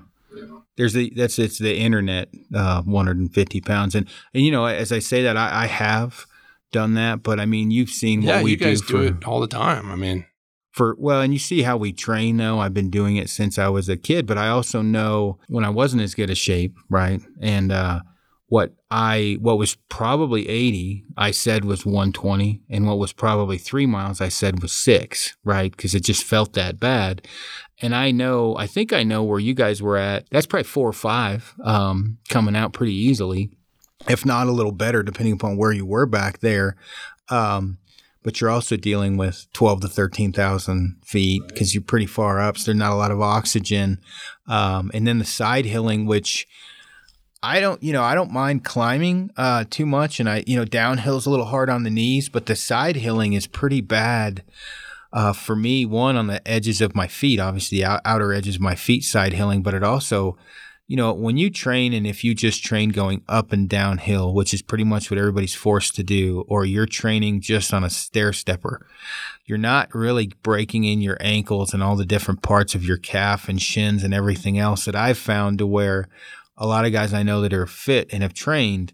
There's the that's it's the internet, uh, 150 pounds, and and you know as I say that I, I have done that, but I mean you've seen yeah, what we you guys do, do it all the time. I mean, for well, and you see how we train though. I've been doing it since I was a kid, but I also know when I wasn't as good a shape, right? And uh, what I what was probably 80, I said was 120, and what was probably three miles, I said was six, right? Because it just felt that bad. And I know, I think I know where you guys were at. That's probably four or five, um, coming out pretty easily, if not a little better, depending upon where you were back there. Um, but you're also dealing with 12 to 13,000 feet because you're pretty far up. So there's not a lot of oxygen. Um, and then the side hilling, which I don't, you know, I don't mind climbing uh, too much. And I, you know, downhill's a little hard on the knees, but the side hilling is pretty bad. Uh, for me, one on the edges of my feet, obviously the outer edges of my feet side hilling, but it also, you know, when you train and if you just train going up and downhill, which is pretty much what everybody's forced to do, or you're training just on a stair stepper, you're not really breaking in your ankles and all the different parts of your calf and shins and everything else that I've found to where a lot of guys I know that are fit and have trained,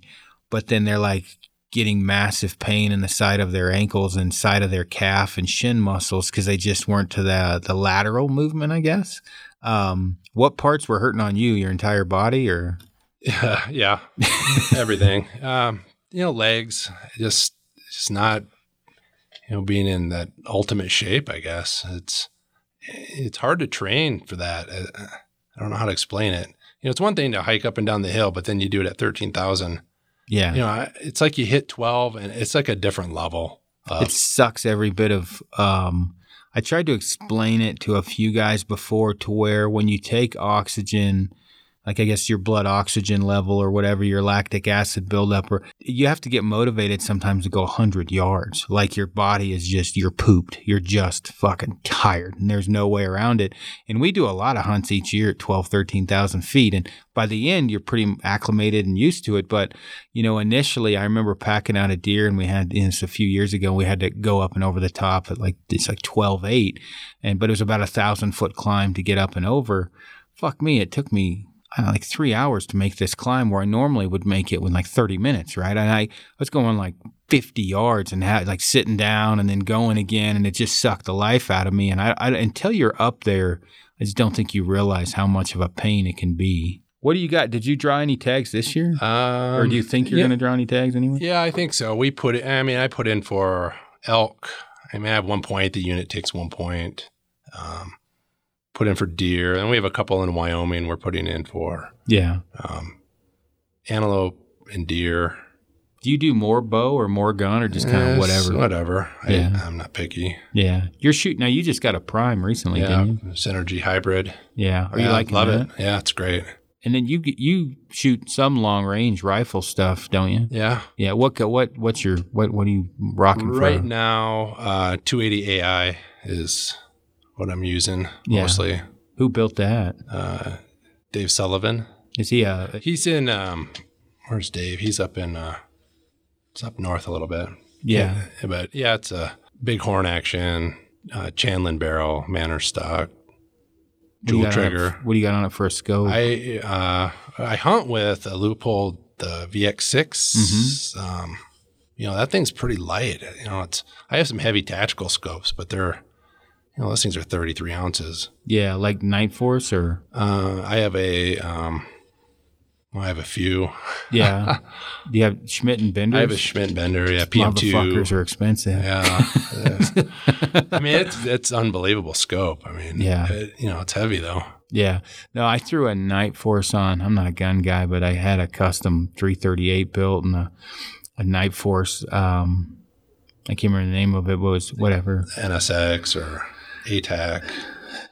but then they're like getting massive pain in the side of their ankles and side of their calf and shin muscles because they just weren't to the the lateral movement, I guess. Um, what parts were hurting on you? Your entire body, or yeah, yeah, everything. Um, you know, legs, just just not, you know, being in that ultimate shape. I guess it's it's hard to train for that. I, I don't know how to explain it. You know, it's one thing to hike up and down the hill, but then you do it at thirteen thousand. yeah, You know, it's like you hit twelve, and it's like a different level. Of, it sucks every bit of um I tried to explain it to a few guys before to where when you take oxygen like I guess your blood oxygen level or whatever your lactic acid buildup or you have to get motivated sometimes to go 100 yards. Like your body is just you're pooped. You're just fucking tired and there's no way around it. And we do a lot of hunts each year at 12 13,000 feet and by the end you're pretty acclimated and used to it. But you know initially I remember packing out a deer and we had you know, this a few years ago we had to go up and over the top at like it's like 12 8 and but it was about a thousand foot climb to get up and over. Fuck me it took me know, like three hours to make this climb where I normally would make it in like 30 minutes, right? And I was going like 50 yards and had like sitting down and then going again, and it just sucked the life out of me. And I, I until you're up there, I just don't think you realize how much of a pain it can be. What do you got? Did you draw any tags this year, um, or do you think you're yeah, going to draw any tags anyway? Yeah, I think so. We put it. I mean, I put in for elk. I mean, I have one point. The unit takes one point. Um, put in for deer, and we have a couple in Wyoming. We're putting in for Yeah. um, antelope and deer. Do you do more bow or more gun or just kind of whatever? Whatever. Yeah. I, I'm not picky. Yeah. You're shooting now. You just got a prime recently, yeah, didn't you? synergy hybrid. Yeah. Are you Yeah, liking love that? it? Yeah, it's great. And then you you shoot some long range rifle stuff, don't you? Yeah. Yeah. What what what's your what what are you rocking Right for? now, uh, 280 AI is what I'm using Yeah. mostly. Who built that? Uh, Dave Sullivan. Is he a He's in um, where's Dave? He's up in uh, it's up north a little bit. yeah? but yeah, it's a Bighorn action, uh, Chandlin barrel, Manners stock, What do you dual on it trigger. What do you got on it for a scope? I uh, I hunt with a Leupold the VX6. Mm-hmm. Um, you know that thing's pretty light. You know, it's I have some heavy tactical scopes, but they're you know those things are 33 ounces. yeah, like Nightforce or Uh, I have a um, well, I have a few. yeah. do you have Schmidt and Bender? I have a Schmidt Bender, yeah, PM2. Motherfuckers are expensive. Yeah, I mean it's it's unbelievable scope. I mean, Yeah. it- you know it's heavy though. Yeah. No, I threw a Nightforce on. I'm not a gun guy, but I had a custom 338 built and a, a Nightforce. Um, I can't remember the name of it, but it was whatever. NSX or ATAC.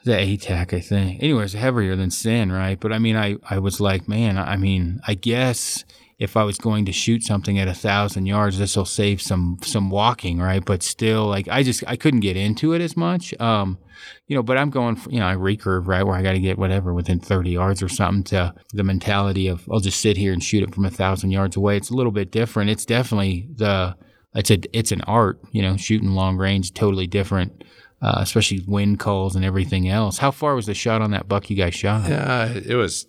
The ATAC, I think. Anyway, it's heavier than Sin, right? But I mean, I, I was like, man, I mean, I guess if I was going to shoot something at a thousand yards, this will save some some walking, right? But still, like, I just I couldn't get into it as much, um, you know. But I'm going, for, you know, I recurve right where I got to get whatever within 30 yards or something. To the mentality of I'll just sit here and shoot it from a thousand yards away. It's a little bit different. It's definitely the it's a it's an art, you know, shooting long range, totally different uh, especially wind calls and everything else. How far was the shot on that buck you guys shot? Yeah, it was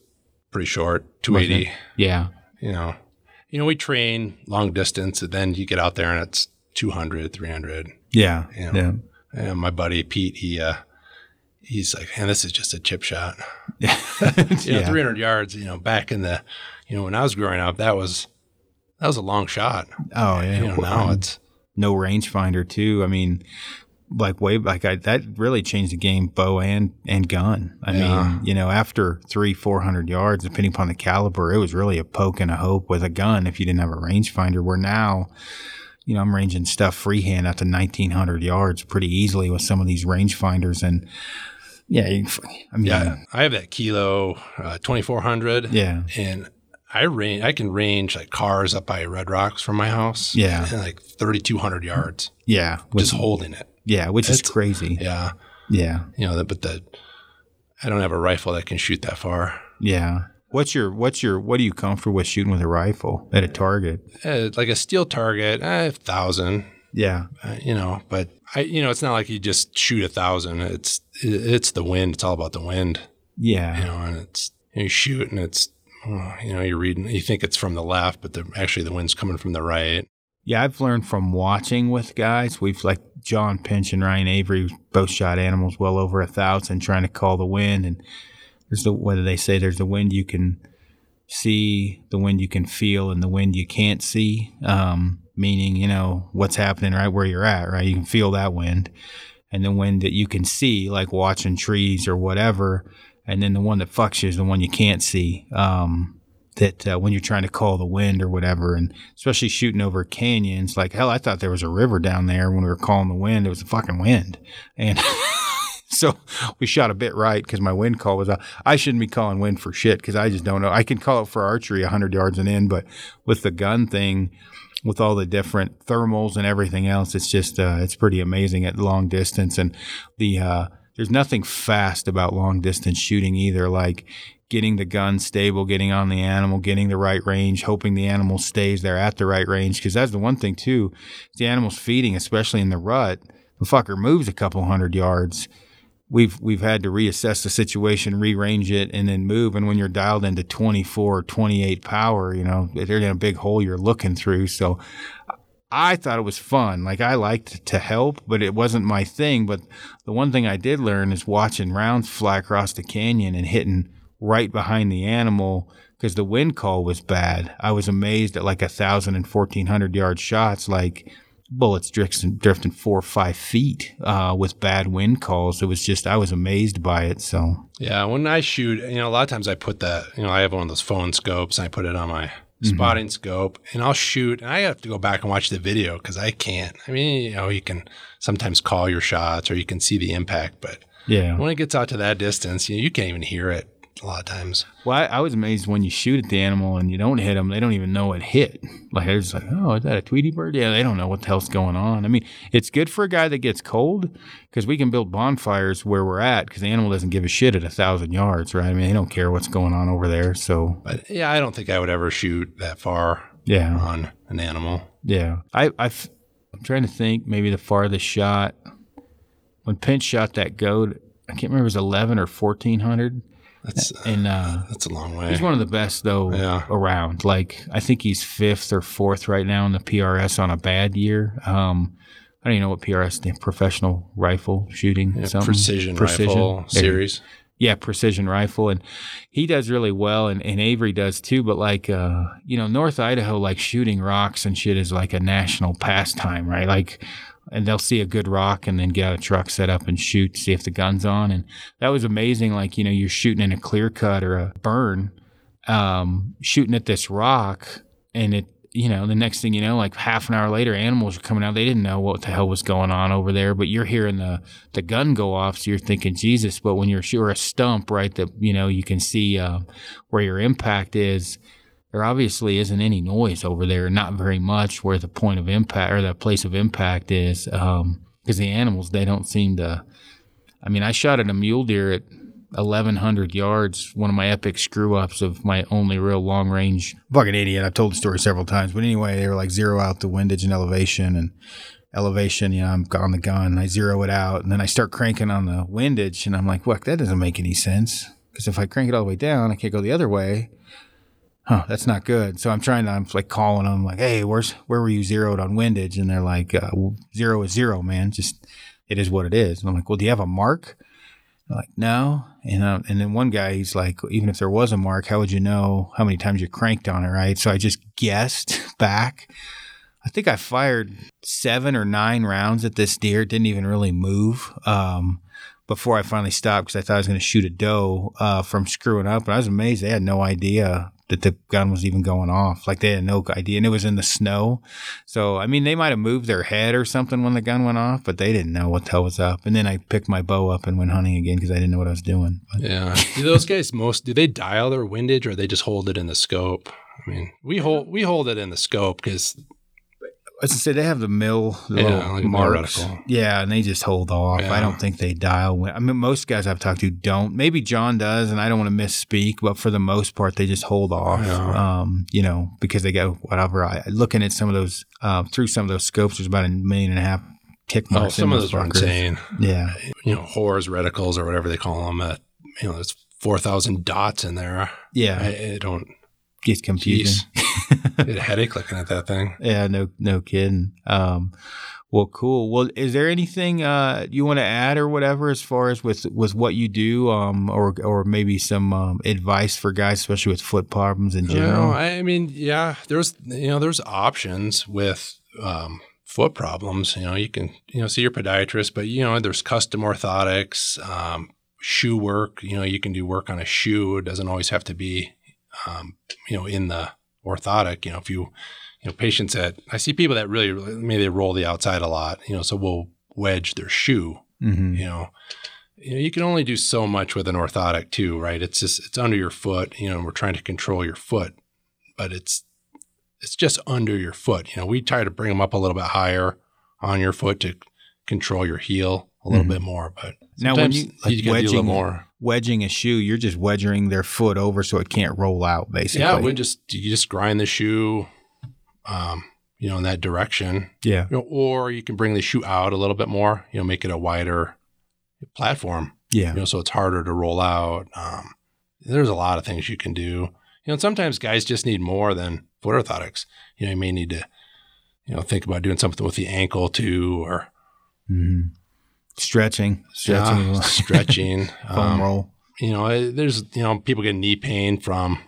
pretty short, 280. Yeah. You know, you know, we train long distance, and then you get out there and it's 200, 300. Yeah. You know, and my buddy Pete, he uh, he's like, man, this is just a chip shot. Yeah. You know, 300 yards. You know, back in the, you know, when I was growing up, that was that was a long shot. Oh yeah. You know, now it's no rangefinder too. I mean, like way like I, that really changed the game, bow and and gun. I Yeah. mean, you know, after three four hundred yards, depending upon the caliber, it was really a poke and a hope with a gun if you didn't have a rangefinder. Where now. You know, I'm ranging stuff freehand out to 1900 yards pretty easily with some of these rangefinders, and yeah, you, I mean, yeah. I have that kilo uh, 2400. yeah, and I range. I can range like cars up by Red Rocks from my house. Yeah. like 3,200 yards, yeah, which, just holding it. Yeah, which is crazy. Yeah, Yeah, you know, but the I don't have a rifle that can shoot that far. yeah. What's your what's your what are you comfortable with shooting with a rifle at a target? Uh, like a steel target, eh, thousand. Yeah, uh, you know, but I, you know, it's not like you just shoot a thousand. It's it's the wind. It's all about the wind. Yeah, you know, and it's you shoot and it's you know you're reading. You think it's from the left, but the, actually the wind's coming from the right. Yeah, I've learned from watching with guys. We've like John Pinch and Ryan Avery both shot animals well over a thousand, trying to call the wind. And there's the whether they say there's the wind you can see, the wind you can feel, and the wind you can't see. Um, meaning you know what's happening right where you're at, right? You can feel that wind, and the wind that you can see, like watching trees or whatever. And then the one that fucks you is the one you can't see. Um, that uh, when you're trying to call the wind or whatever, and especially shooting over canyons, like hell, I thought there was a river down there when we were calling the wind. It was a fucking wind, and so we shot a bit right because my wind call was. I shouldn't be calling wind for shit because I just don't know. I can call it for archery 100 yards and in, but with the gun thing, with all the different thermals and everything else, it's just uh, it's pretty amazing at long distance and the. Uh, there's nothing fast about long distance shooting either. Like getting the gun stable, getting on the animal, getting the right range, hoping the animal stays there at the right range. Because that's the one thing too. The animal's feeding, especially in the rut. The fucker moves a couple hundred yards. We've we've had to reassess the situation, rearrange it, and then move. And when you're dialed into 24 28 power, you know they're in a big hole you're looking through. So I thought it was fun. Like I liked to help, but it wasn't my thing. But the one thing I did learn is watching rounds fly across the canyon and hitting right behind the animal because the wind call was bad. I was amazed at like a thousand and fourteen hundred yard shots, like bullets drifting, drifting four or five feet uh, with bad wind calls. It was just I was amazed by it. So yeah, when I shoot, you know, a lot of times I put that, you know, I have one of those phone scopes and I put it on my mm-hmm. spotting scope and I'll shoot and I have to go back and watch the video because I can't. I mean, you know, you can sometimes call your shots or you can see the impact, but yeah, when it gets out to that distance, you, know, you can't even hear it a lot of times. Well, I, I, was amazed when you shoot at the animal and you don't hit them; they don't even know it hit. Like they're just like, "Oh, is that a Tweety bird?" Yeah, they don't know what the hell's going on. I mean, it's good for a guy that gets cold because we can build bonfires where we're at because the animal doesn't give a shit at a thousand yards, right? I mean, they don't care what's going on over there. So, but yeah, I don't think I would ever shoot that far. Yeah, on an animal. Yeah, I I've, I'm trying to think. Maybe the farthest shot when Pinch shot that goat. I can't remember. It was eleven or fourteen hundred that's and uh, that's a long way. He's one of the best though yeah. around. Like I think he's fifth or fourth right now in the PRS on a bad year. Um, I don't even know what PRS the professional rifle shooting yeah, precision, precision rifle series. Yeah, precision rifle, and he does really well, and, and Avery does too. But like, uh, you know, North Idaho, like shooting rocks and shit is like a national pastime, right? Like and they'll see a good rock and then get out a truck set up and shoot, see if the gun's on. And that was amazing. Like, you know, you're shooting in a clear cut or a burn, um, shooting at this rock and it, you know, the next thing you know, like half an hour later, animals are coming out. They didn't know what the hell was going on over there, but you're hearing the, the gun go off. So you're thinking, Jesus. But when you're sure a stump, right, that, you know, you can see uh, where your impact is, there obviously isn't any noise over there, not very much where the point of impact or the place of impact is. Because um, the animals, they don't seem to. I mean, I shot at a mule deer at 1,100 yards, one of my epic screw ups of my only real long range. Fucking idiot. I've told the story several times. But anyway, they were like zero out the windage and elevation and elevation, you know, I'm on the gun, I zero it out, and then I start cranking on the windage, and I'm like, what, that doesn't make any sense. Because if I crank it all the way down, I can't go the other way huh, that's not good. So I'm trying to, I'm like calling them like, Hey, where's, where were you zeroed on windage? And they're like, uh, well, zero is zero, man. Just, it is what it is. And I'm like, well, do you have a mark? They're like, no. And, uh, and then one guy, he's like, even if there was a mark, how would you know how many times you cranked on it? Right. So I just guessed back. I think I fired seven or nine rounds at this deer. It didn't even really move. Um, before I finally stopped because I thought I was going to shoot a doe uh, from screwing up. And I was amazed they had no idea that the gun was even going off. Like they had no idea, and it was in the snow. So I mean, they might have moved their head or something when the gun went off, but they didn't know what the hell was up. And then I picked my bow up and went hunting again because I didn't know what I was doing. But. Yeah, do those guys most do they dial their windage or they just hold it in the scope? I mean, we hold we hold it in the scope because I said, they have the mill, the Yeah, little like marks. Yeah, and they just hold off. I don't think they dial. I mean, most guys I've talked to don't. Maybe John does, and I don't want to misspeak, but for the most part, they just hold off. Yeah. Um, you know, because they go whatever. I looking at some of those uh, through some of those scopes, there's about a million and a half tick Oh, marks. in some of those are insane. Yeah, You know, Horus reticles or whatever they call them. At you know, there's four thousand dots in there. yeah, I, I don't. Gets confusing. A headache looking at that thing. Yeah, no, no kidding. Um, well, cool. Well, is there anything uh, you want to add or whatever as far as with with what you do, um, or or maybe some um, advice for guys, especially with foot problems in general? I mean, yeah, there's you know, there's options with um, foot problems. You know, you can you know see your podiatrist, but you know, there's custom orthotics, um, shoe work. You know, you can do work on a shoe. It doesn't always have to be, um, you know, in the orthotic. You know, if you you know patients that I see people that really maybe they roll the outside a lot. You know, so we'll wedge their shoe hmm you know you know you can only do so much with an orthotic too right it's just it's under your foot you know and we're trying to control your foot but it's it's just under your foot you know we try to bring them up a little bit higher on your foot to control your heel a little Mhm. bit more but Now, when you like gotta do a little wedging more wedging a shoe, you're just wedging their foot over so it can't roll out, basically. yeah we just you just grind the shoe um you know in that direction yeah, you know, or you can bring the shoe out a little bit more you know make it a wider platform yeah, you know, so it's harder to roll out. Um, there's a lot of things you can do. You know, sometimes guys just need more than foot orthotics. You know, you may need to, you know, think about doing something with the ankle too, or hmm stretching, stretching, yeah, stretching. foam Um, roll. you know, there's you know people get knee pain from,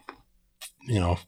you know,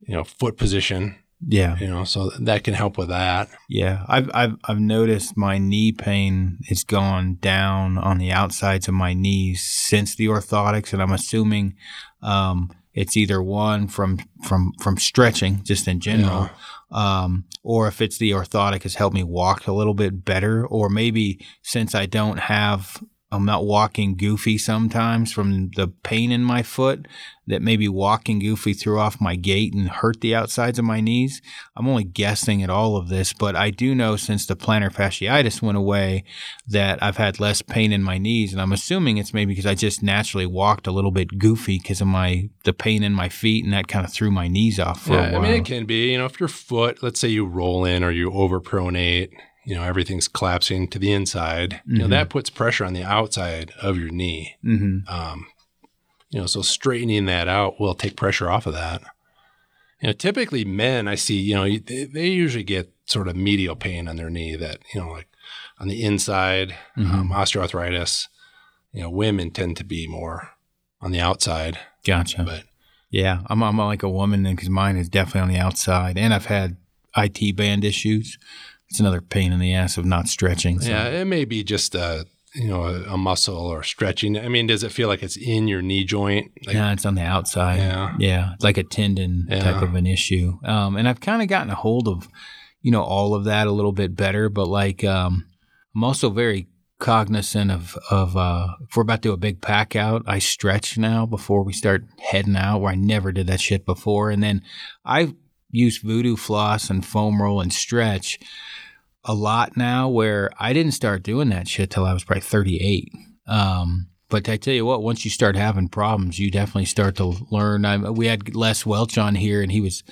you know foot position. Yeah, You know, so that can help with that. Yeah, I've I've I've noticed my knee pain has gone down on the outsides of my knees since the orthotics, and I'm assuming um, it's either one from from from stretching just in general, um, or if it's the orthotic has helped me walk a little bit better, or maybe since I don't have I'm not walking goofy sometimes from the pain in my foot that maybe walking goofy threw off my gait and hurt the outsides of my knees. I'm only guessing at all of this, but I do know since the plantar fasciitis went away that I've had less pain in my knees, and I'm assuming it's maybe because I just naturally walked a little bit goofy because of my the pain in my feet, and that kind of threw my knees off for yeah, a while. I mean, it can be, you know, if your foot, let's say you roll in or you overpronate, you know, everything's collapsing to the inside, you know, that puts pressure on the outside of your knee. hmm Um, you know, so straightening that out will take pressure off of that. You know, typically men I see, you know, they, they usually get sort of medial pain on their knee that, you know, like on the inside, um, osteoarthritis. You know, women tend to be more on the outside, Gotcha. but Yeah, I'm, I'm like a woman then because mine is definitely on the outside, and I've had IT band issues. It's another pain in the ass of not stretching. So. Yeah, it may be just a you know a, a muscle or stretching. I mean, does it feel like it's in your knee joint? Like, yeah, it's on the outside. Yeah. yeah, it's like a tendon type of an issue. Um, and I've kind of gotten a hold of, you know, all of that a little bit better. But like, um, I'm also very cognizant of of uh, if we're about to do a big pack out, I stretch now before we start heading out. Where I never did that shit before, and then I use Voodoo floss and foam roll and stretch a lot now. Where I didn't start doing that shit till I was probably 38. Um, but I tell you what, once you start having problems, you definitely start to learn. I, we had Les Welch on here, and he was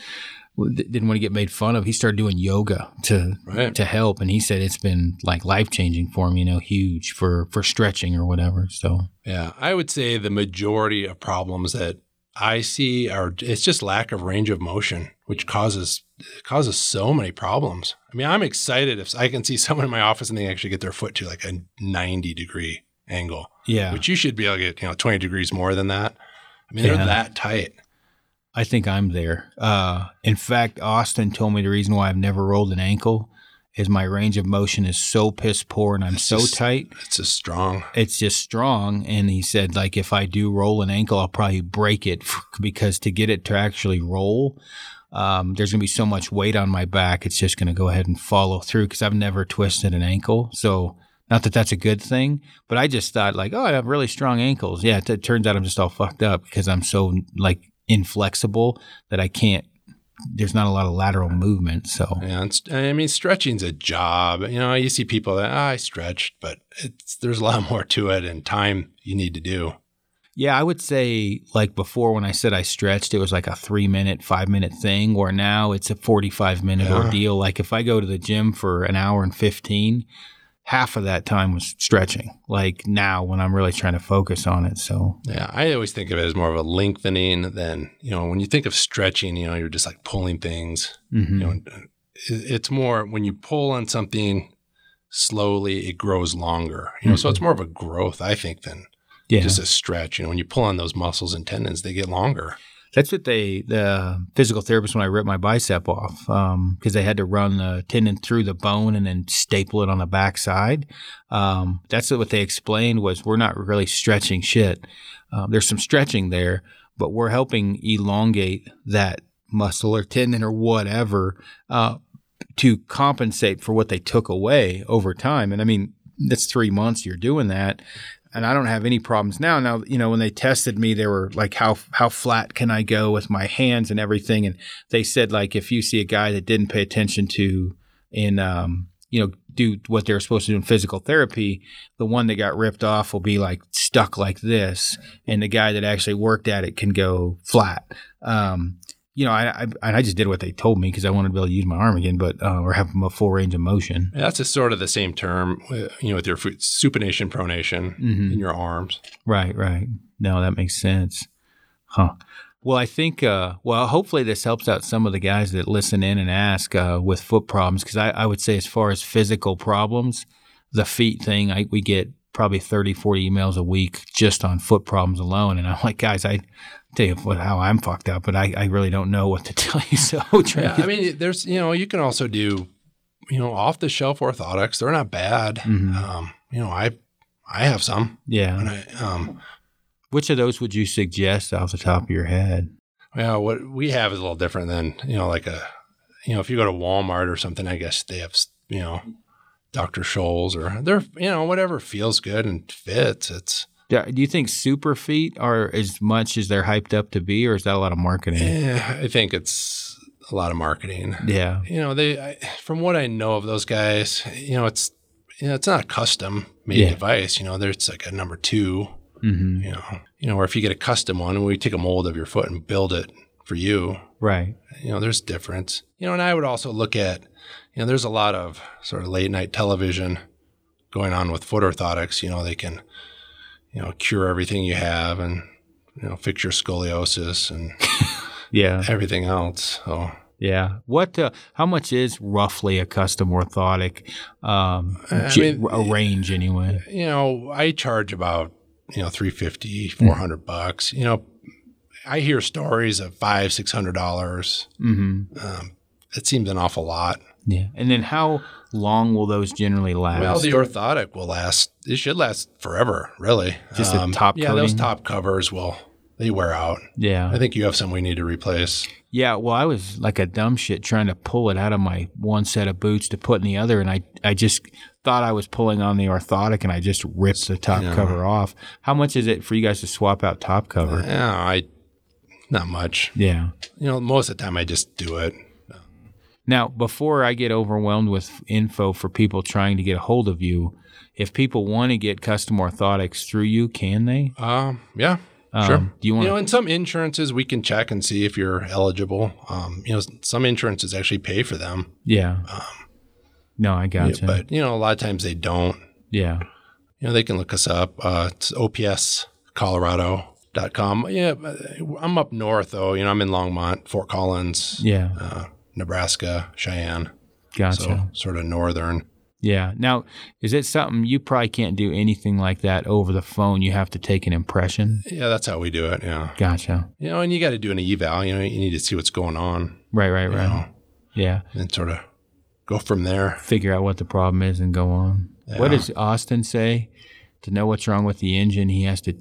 didn't want to get made fun of. He started doing yoga to Right. to help, and he said it's been like life changing for him. You know, huge for for stretching or whatever. So Yeah, I would say the majority of problems that I see are it's just lack of range of motion, which causes causes so many problems. I mean, I'm excited if I can see someone in my office and they actually get their foot to like a 90 degree angle, yeah, which you should be able to get, you know, 20 degrees more than that. I mean, Yeah. they're that tight. I think I'm there. Uh, in fact, Austin told me the reason why I've never rolled an ankle is my range of motion is so piss poor and I'm It's so just- tight. It's just strong. it's just strong and he said like if i do roll an ankle i'll probably break it because to get it to actually roll um, there's going to be so much weight on my back it's just going to go ahead and follow through because i've never twisted an ankle so not that that's a good thing but i just thought like oh i have really strong ankles yeah it, it turns out i'm just all fucked up because i'm so like inflexible that i can't there's not a lot of lateral movement. So Yeah, I mean, stretching's a job. You know, you see people that ah, I stretched, but it's there's a lot more to it and time you need to do. Yeah, I would say like before when I said I stretched, it was like a three minute, five minute thing, where now it's a 45 minute Yeah. ordeal. Like if I go to the gym for an hour and 15, half of that time was stretching. Like now when I'm really trying to focus on it. So, Yeah, I always think of it as more of a lengthening than you know. When you think of stretching, you know, you're just like pulling things. mhm. You know, it's more when you pull on something slowly, it grows longer. You know, so it's more of a growth, I think, than yeah. just a stretch. You know, when you pull on those muscles and tendons, they get longer. That's what they, the physical therapist, when I ripped my bicep off, because they had to run the tendon through the bone and then staple it on the backside. Um, that's what they explained was we're not really stretching shit. Um, there's some stretching there, but we're helping elongate that muscle or tendon or whatever uh, to compensate for what they took away over time. And I mean, that's three months you're doing that and I don't have any problems now. Now, you know, when they tested me, they were like, "How how flat can I go with my hands and everything?" And they said, like, if you see a guy that didn't pay attention to in, um, you know, do what they were supposed to do in physical therapy, the one that got ripped off will be like stuck like this, and the guy that actually worked at it can go flat. Um, you know, I, I I just did what they told me because I wanted to be able to use my arm again, but uh, or have a full range of motion. Yeah, that's just sort of the same term, uh, you know, with your foot, supination, pronation Mhm. in your arms. Right, right. No, that makes sense. Huh. Well, I think, uh, well, hopefully this helps out some of the guys that listen in and ask uh, with foot problems. Because I, I would say, as far as physical problems, the feet thing, I, we get probably 30, 40 emails a week just on foot problems alone. And I'm like, guys, I tell you what, how I'm fucked up, but I, I really don't know what to tell you. So Yeah, I mean, there's, you know, you can also do, you know, off the shelf orthotics. They're not bad. Mhm. Um, you know, I, I have some, yeah. and I, um, Which of those would you suggest off the top of your head? well, what we have is a little different than, you know, like a, you know, if you go to Walmart or something, I guess they have, you know, Dr. Scholl's or they're, you know, whatever feels good and fits. It's, Do do you think Superfeet are as much as they're hyped up to be, or is that a lot of marketing? eh, I think it's a lot of marketing. Yeah. you know they I, from what i know of those guys you know it's you know it's not a custom made Yeah. device you know there's like a number two hmm you know you know or if you get a custom one and we take a mold of your foot and build it for you Right. you know there's difference you know and i would also look at you know there's a lot of sort of late night television going on with foot orthotics you know they can you know cure everything you have and you know fix your scoliosis and Yeah. everything else so Yeah. What? Uh, how much is roughly a custom orthotic? Um, j- mean, a range anyway. you know, I charge about, you know, 350, 400 bucks. You know, I hear stories of five, six hundred dollars. Mm-hmm. Um, it seems an awful lot. Yeah. And then how long will those generally last? Well, the orthotic will last. It should last forever, really. Um, Just the top Yeah, those top covers will they wear out. yeah. I think you have some we need to replace. Yeah, well, I was like a dumb shit trying to pull it out of my one set of boots to put in the other, and I, I just thought I was pulling on the orthotic, and I just ripped the top Yeah. cover off. How much is it for you guys to swap out top cover? Yeah, I not much. yeah. You know, most of the time I just do it. Now, before I get overwhelmed with info for people trying to get a hold of you, if people want to get custom orthotics through you, can they? Um, yeah, Um, sure. Do you want? You know, in some insurances, we can check and see if you're eligible. Um, you know, some insurances actually pay for them, yeah. no, I got gotcha. Yeah, but you know, a lot of times they don't. Yeah. You know, they can look us up. Uh, it's opscolorado.com. Yeah, I'm up north though. You know, I'm in Longmont, Fort Collins, yeah. uh, Nebraska, Cheyenne. Gotcha. So sort of northern. Yeah. Now, is it something you probably can't do anything like that over the phone? You have to take an impression. Yeah, that's how we do it. Yeah. Gotcha. You know, and you got to do an eval. You know, you need to see what's going on. Right. Right. Right. know, Yeah. and sort of go from there. Figure out what the problem is and go on. What does Austin say? To know what's wrong with the engine, he has to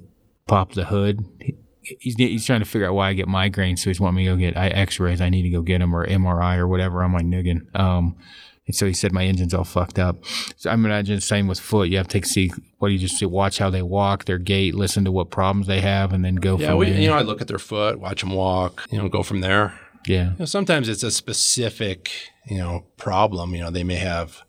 pop the hood. He, he's he's trying to figure out why I get migraines, so he's wanting me to go get I X-rays. I need to go get them or MRI or whatever on my noggin. Um, and so he said my engine's all fucked up. So I imagine the same with foot. You have to take see what do you just see, watch how they walk, their gait, listen to what problems they have, and then go Yeah, from we, there. you know, I look at their foot, watch them walk, you know, go from there. Yeah. You know, sometimes it's a specific, you know, problem. You know, they may have,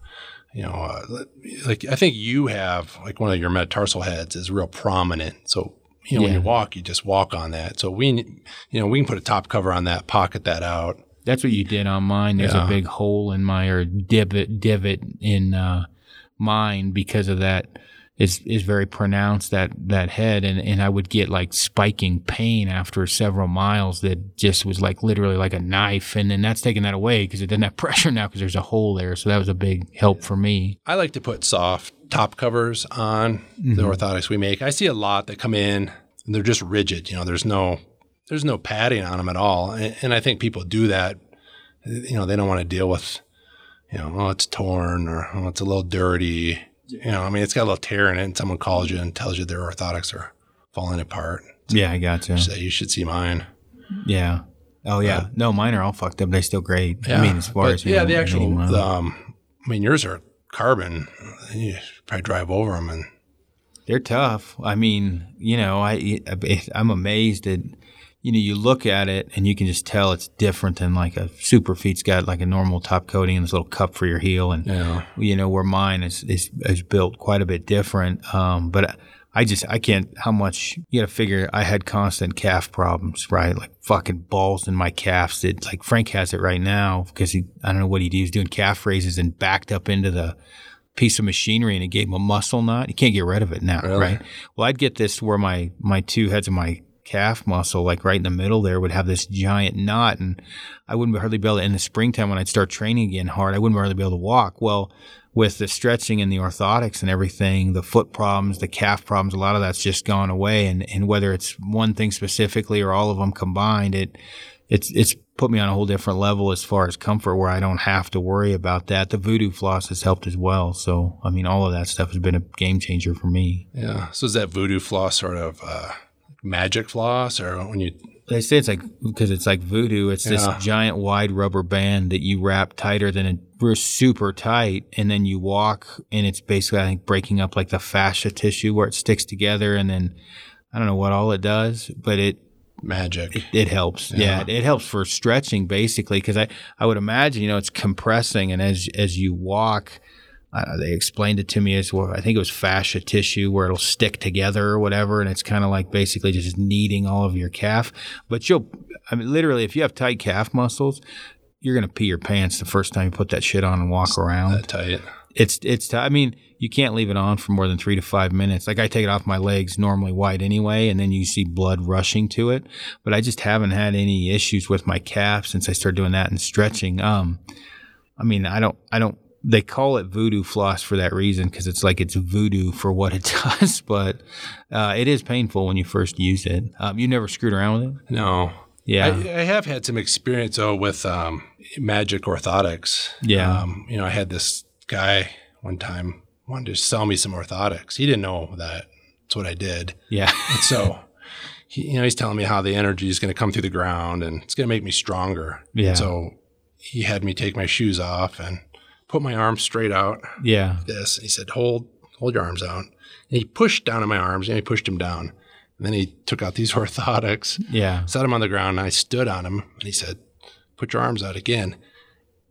you know, uh, like I think you have like one of your metatarsal heads is real prominent. So you know, when you walk, you just walk on that. So we, you know, we can put a top cover on that, pocket that out. That's what you did on mine. There's Yeah. a big hole in my or divot divot in uh, mine because of that. Is is very pronounced that that head and and I would get like spiking pain after several miles that just was like literally like a knife and then that's taking that away because it doesn't have pressure now because there's a hole there so that was a big help for me. I like to put soft top covers on the orthotics we make. I see a lot that come in and they're just rigid. You know, there's no there's no padding on them at all, and, and I think people do that. You know, they don't want to deal with, you know, oh, it's torn or oh, it's a little dirty. You know, I mean, it's got a little tear in it, and someone calls you and tells you their orthotics are falling apart. Yeah, I gotcha. So you should see mine. Yeah. Oh yeah. no, mine are all fucked up. They're still great. Yeah, I mean, as far But, as yeah, know, the actual miles. um, I mean, yours are carbon. Probably drive over them and They're tough. I mean, you know, I I'm amazed at you know you look at it and you can just tell it's different than like a Superfeet's got like a normal top coating and this little cup for your heel and Yeah. you know where mine is is, is built quite a bit different. Um, but I just I can't how much you got to figure. I had constant calf problems, right? Like fucking balls in my calves. It like Frank has it right now because he I don't know what he did. He was doing calf raises and backed up into the piece of machinery and it gave him a muscle knot. You can't get rid of it now, Really? right? Well, I'd get this where my my two heads of my calf muscle, like right in the middle there, would have this giant knot, and I wouldn't hardly be able to. In the springtime, when I'd start training again hard, I wouldn't hardly be able to walk. Well, with the stretching and the orthotics and everything, the foot problems, the calf problems, a lot of that's just gone away. And and whether it's one thing specifically or all of them combined, it it's it's put me on a whole different level as far as comfort where I don't have to worry about that. The voodoo floss has helped as well. So I mean all of that stuff has been a game changer for me. Yeah. So is that voodoo floss sort of uh, magic floss, or when you? They say it's like because it's like voodoo. It's this giant wide rubber band that you wrap tighter than it. We're super tight, and then you walk, and it's basically I think breaking up like the fascia tissue where it sticks together, and then I don't know what all it does, but it Magic. it helps. Yeah, it, it helps for stretching basically because I I would imagine you know it's compressing, and as as you walk. Uh, they explained it to me as well. I think it was fascia tissue where it'll stick together or whatever, and it's kind of like basically just kneading all of your calf. But you'll, I mean, literally, if you have tight calf muscles, you're gonna pee your pants the first time you put that shit on and walk around that tight. it's it's t- I mean you can't leave it on for more than three to five minutes. Like I take it off my legs normally white anyway, and then you see blood rushing to it. But I just haven't had any issues with my calf since I started doing that and stretching. Um, I mean I don't I don't. They call it voodoo floss for that reason because it's like it's voodoo for what it does, but uh, it is painful when you first use it. Um, you never screwed around with it, No. yeah, I, I have had some experience though with um, magic orthotics. Yeah. Um, you know, I had this guy one time wanted to sell me some orthotics. He didn't know that. That's what I did. yeah, And so, he, you know, he's telling me how the energy is going to come through the ground and it's going to make me stronger. Yeah. And so he had me take my shoes off and put my arms straight out. yeah, This. And he said, "Hold, hold your arms out." And he pushed down on my arms. And he pushed them down. And then he took out these orthotics yeah. set him on the ground and I stood on him and he said, Put your arms out again.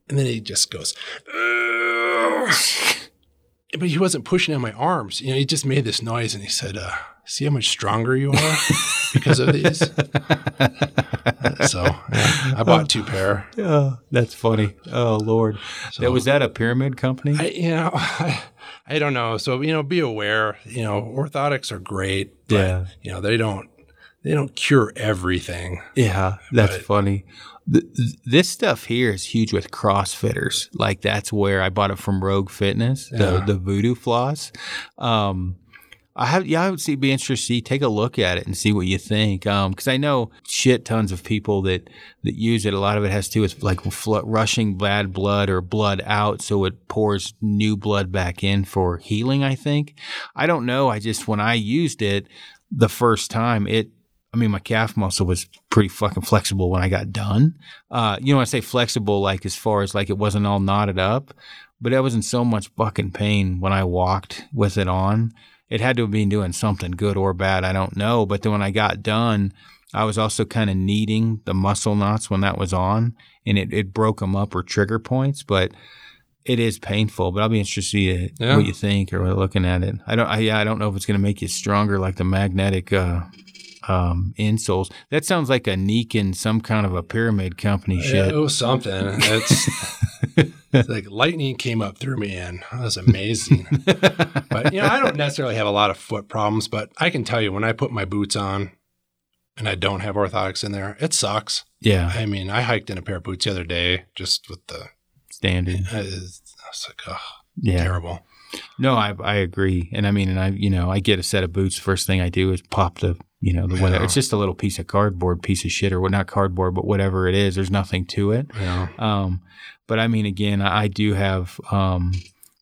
And then he just goes. But he wasn't pushing on my arms. You know, he just made this noise and he said, uh, See how much stronger you are because of these? so yeah, I bought two pair. Oh, that's funny. Oh Lord, that was that a pyramid company? I, you know, I, I don't know. So, you know, be aware, you know, orthotics are great. But, Yeah. You know, they don't, they don't cure everything. Yeah, that's But- funny. Th- th- this stuff here is huge with CrossFitters. Like that's where I bought it from Rogue Fitness, the the Voodoo floss. Um, I have yeah, I would see be interested to see take a look at it and see what you think. Um, because I know shit tons of people that that use it. A lot of it has to do with like fl- rushing bad blood or blood out, so it pours new blood back in for healing. I think. I don't know. I just when I used it the first time, it I mean, my calf muscle was pretty fucking flexible when I got done. Uh, you know, I say flexible, like as far as like it wasn't all knotted up, but I was in so much fucking pain when I walked with it on. It had to have been doing something good or bad. I don't know. But then when I got done, I was also kind of kneading the muscle knots when that was on, and it, it broke them up or trigger points, but it is painful. But I'll be interested to see Yeah. what you think or looking at it. I don't. I, yeah, I don't know if it's going to make you stronger like the magnetic uh, um, insoles. That sounds like a Neek in some kind of a pyramid company Yeah, shit. it was something. It's, it's like lightning came up through me, and that was amazing. but you know, I don't necessarily have a lot of foot problems, but I can tell you when I put my boots on and I don't have orthotics in there, it sucks. yeah, I mean, I hiked in a pair of boots the other day just with the. standard. I was like, oh, Yeah. terrible. No, I I agree, and I mean, and I you know I get a set of boots. First thing I do is pop the you know the whatever. Yeah. It's just a little piece of cardboard, piece of shit, or what? Not cardboard, but whatever it is. There's nothing to it. Yeah. Um, but I mean, again, I, I do have um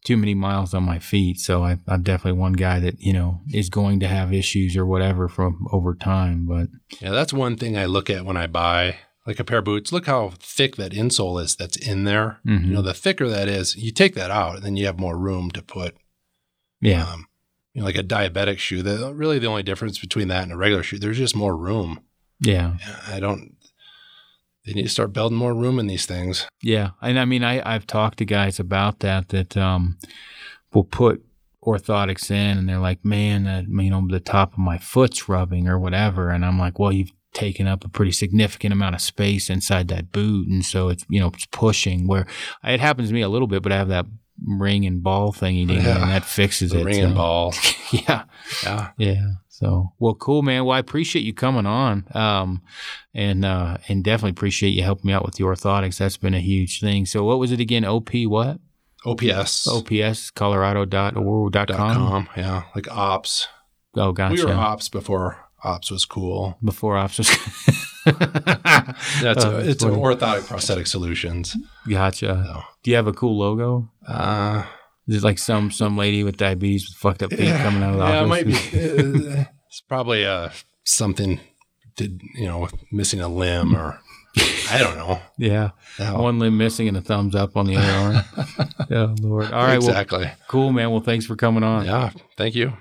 too many miles on my feet, so I, I'm definitely one guy that you know is going to have issues or whatever from over time. But Yeah, that's one thing I look at when I buy like a pair of boots. Look how thick that insole is that's in there. Mhm. You know, the thicker that is, you take that out, and then you have more room to put, yeah, um, you know, like a diabetic shoe. The really the only difference between that and a regular shoe, there's just more room. yeah. I don't. They need to start building more room in these things. Yeah, and I mean, I I've talked to guys about that that um will put orthotics in, and they're like, "Man, that you know, the top of my foot's rubbing or whatever," and I'm like, "Well, you've taken up a pretty significant amount of space inside that boot, and so it's you know it's pushing." Where it happens to me a little bit, but I have that ring and ball thingy, Yeah. and that fixes The it. ring and ball. Yeah, Yeah. yeah. So well, cool, man. Well, I appreciate you coming on, um, and uh, and definitely appreciate you helping me out with the orthotics. That's been a huge thing. So what was it again? Op what? OPS. OPS Colorado.org.com. dot com. Yeah. Like ops. Oh, gotcha. We were ops before ops was cool. Before officers. That's Oh, a, that's it's an orthotic prosthetic solutions. gotcha. So, Do you have a cool logo? uh, Is it like some some lady with diabetes with fucked up feet coming out of the office? yeah, office? it might be. uh, it's probably uh, something did you know with missing a limb or I don't know. yeah. Yeah, One limb missing and a thumbs up on the other arm. yeah, Lord. All right. Well, exactly. cool, man. Well, thanks for coming on. yeah, thank you.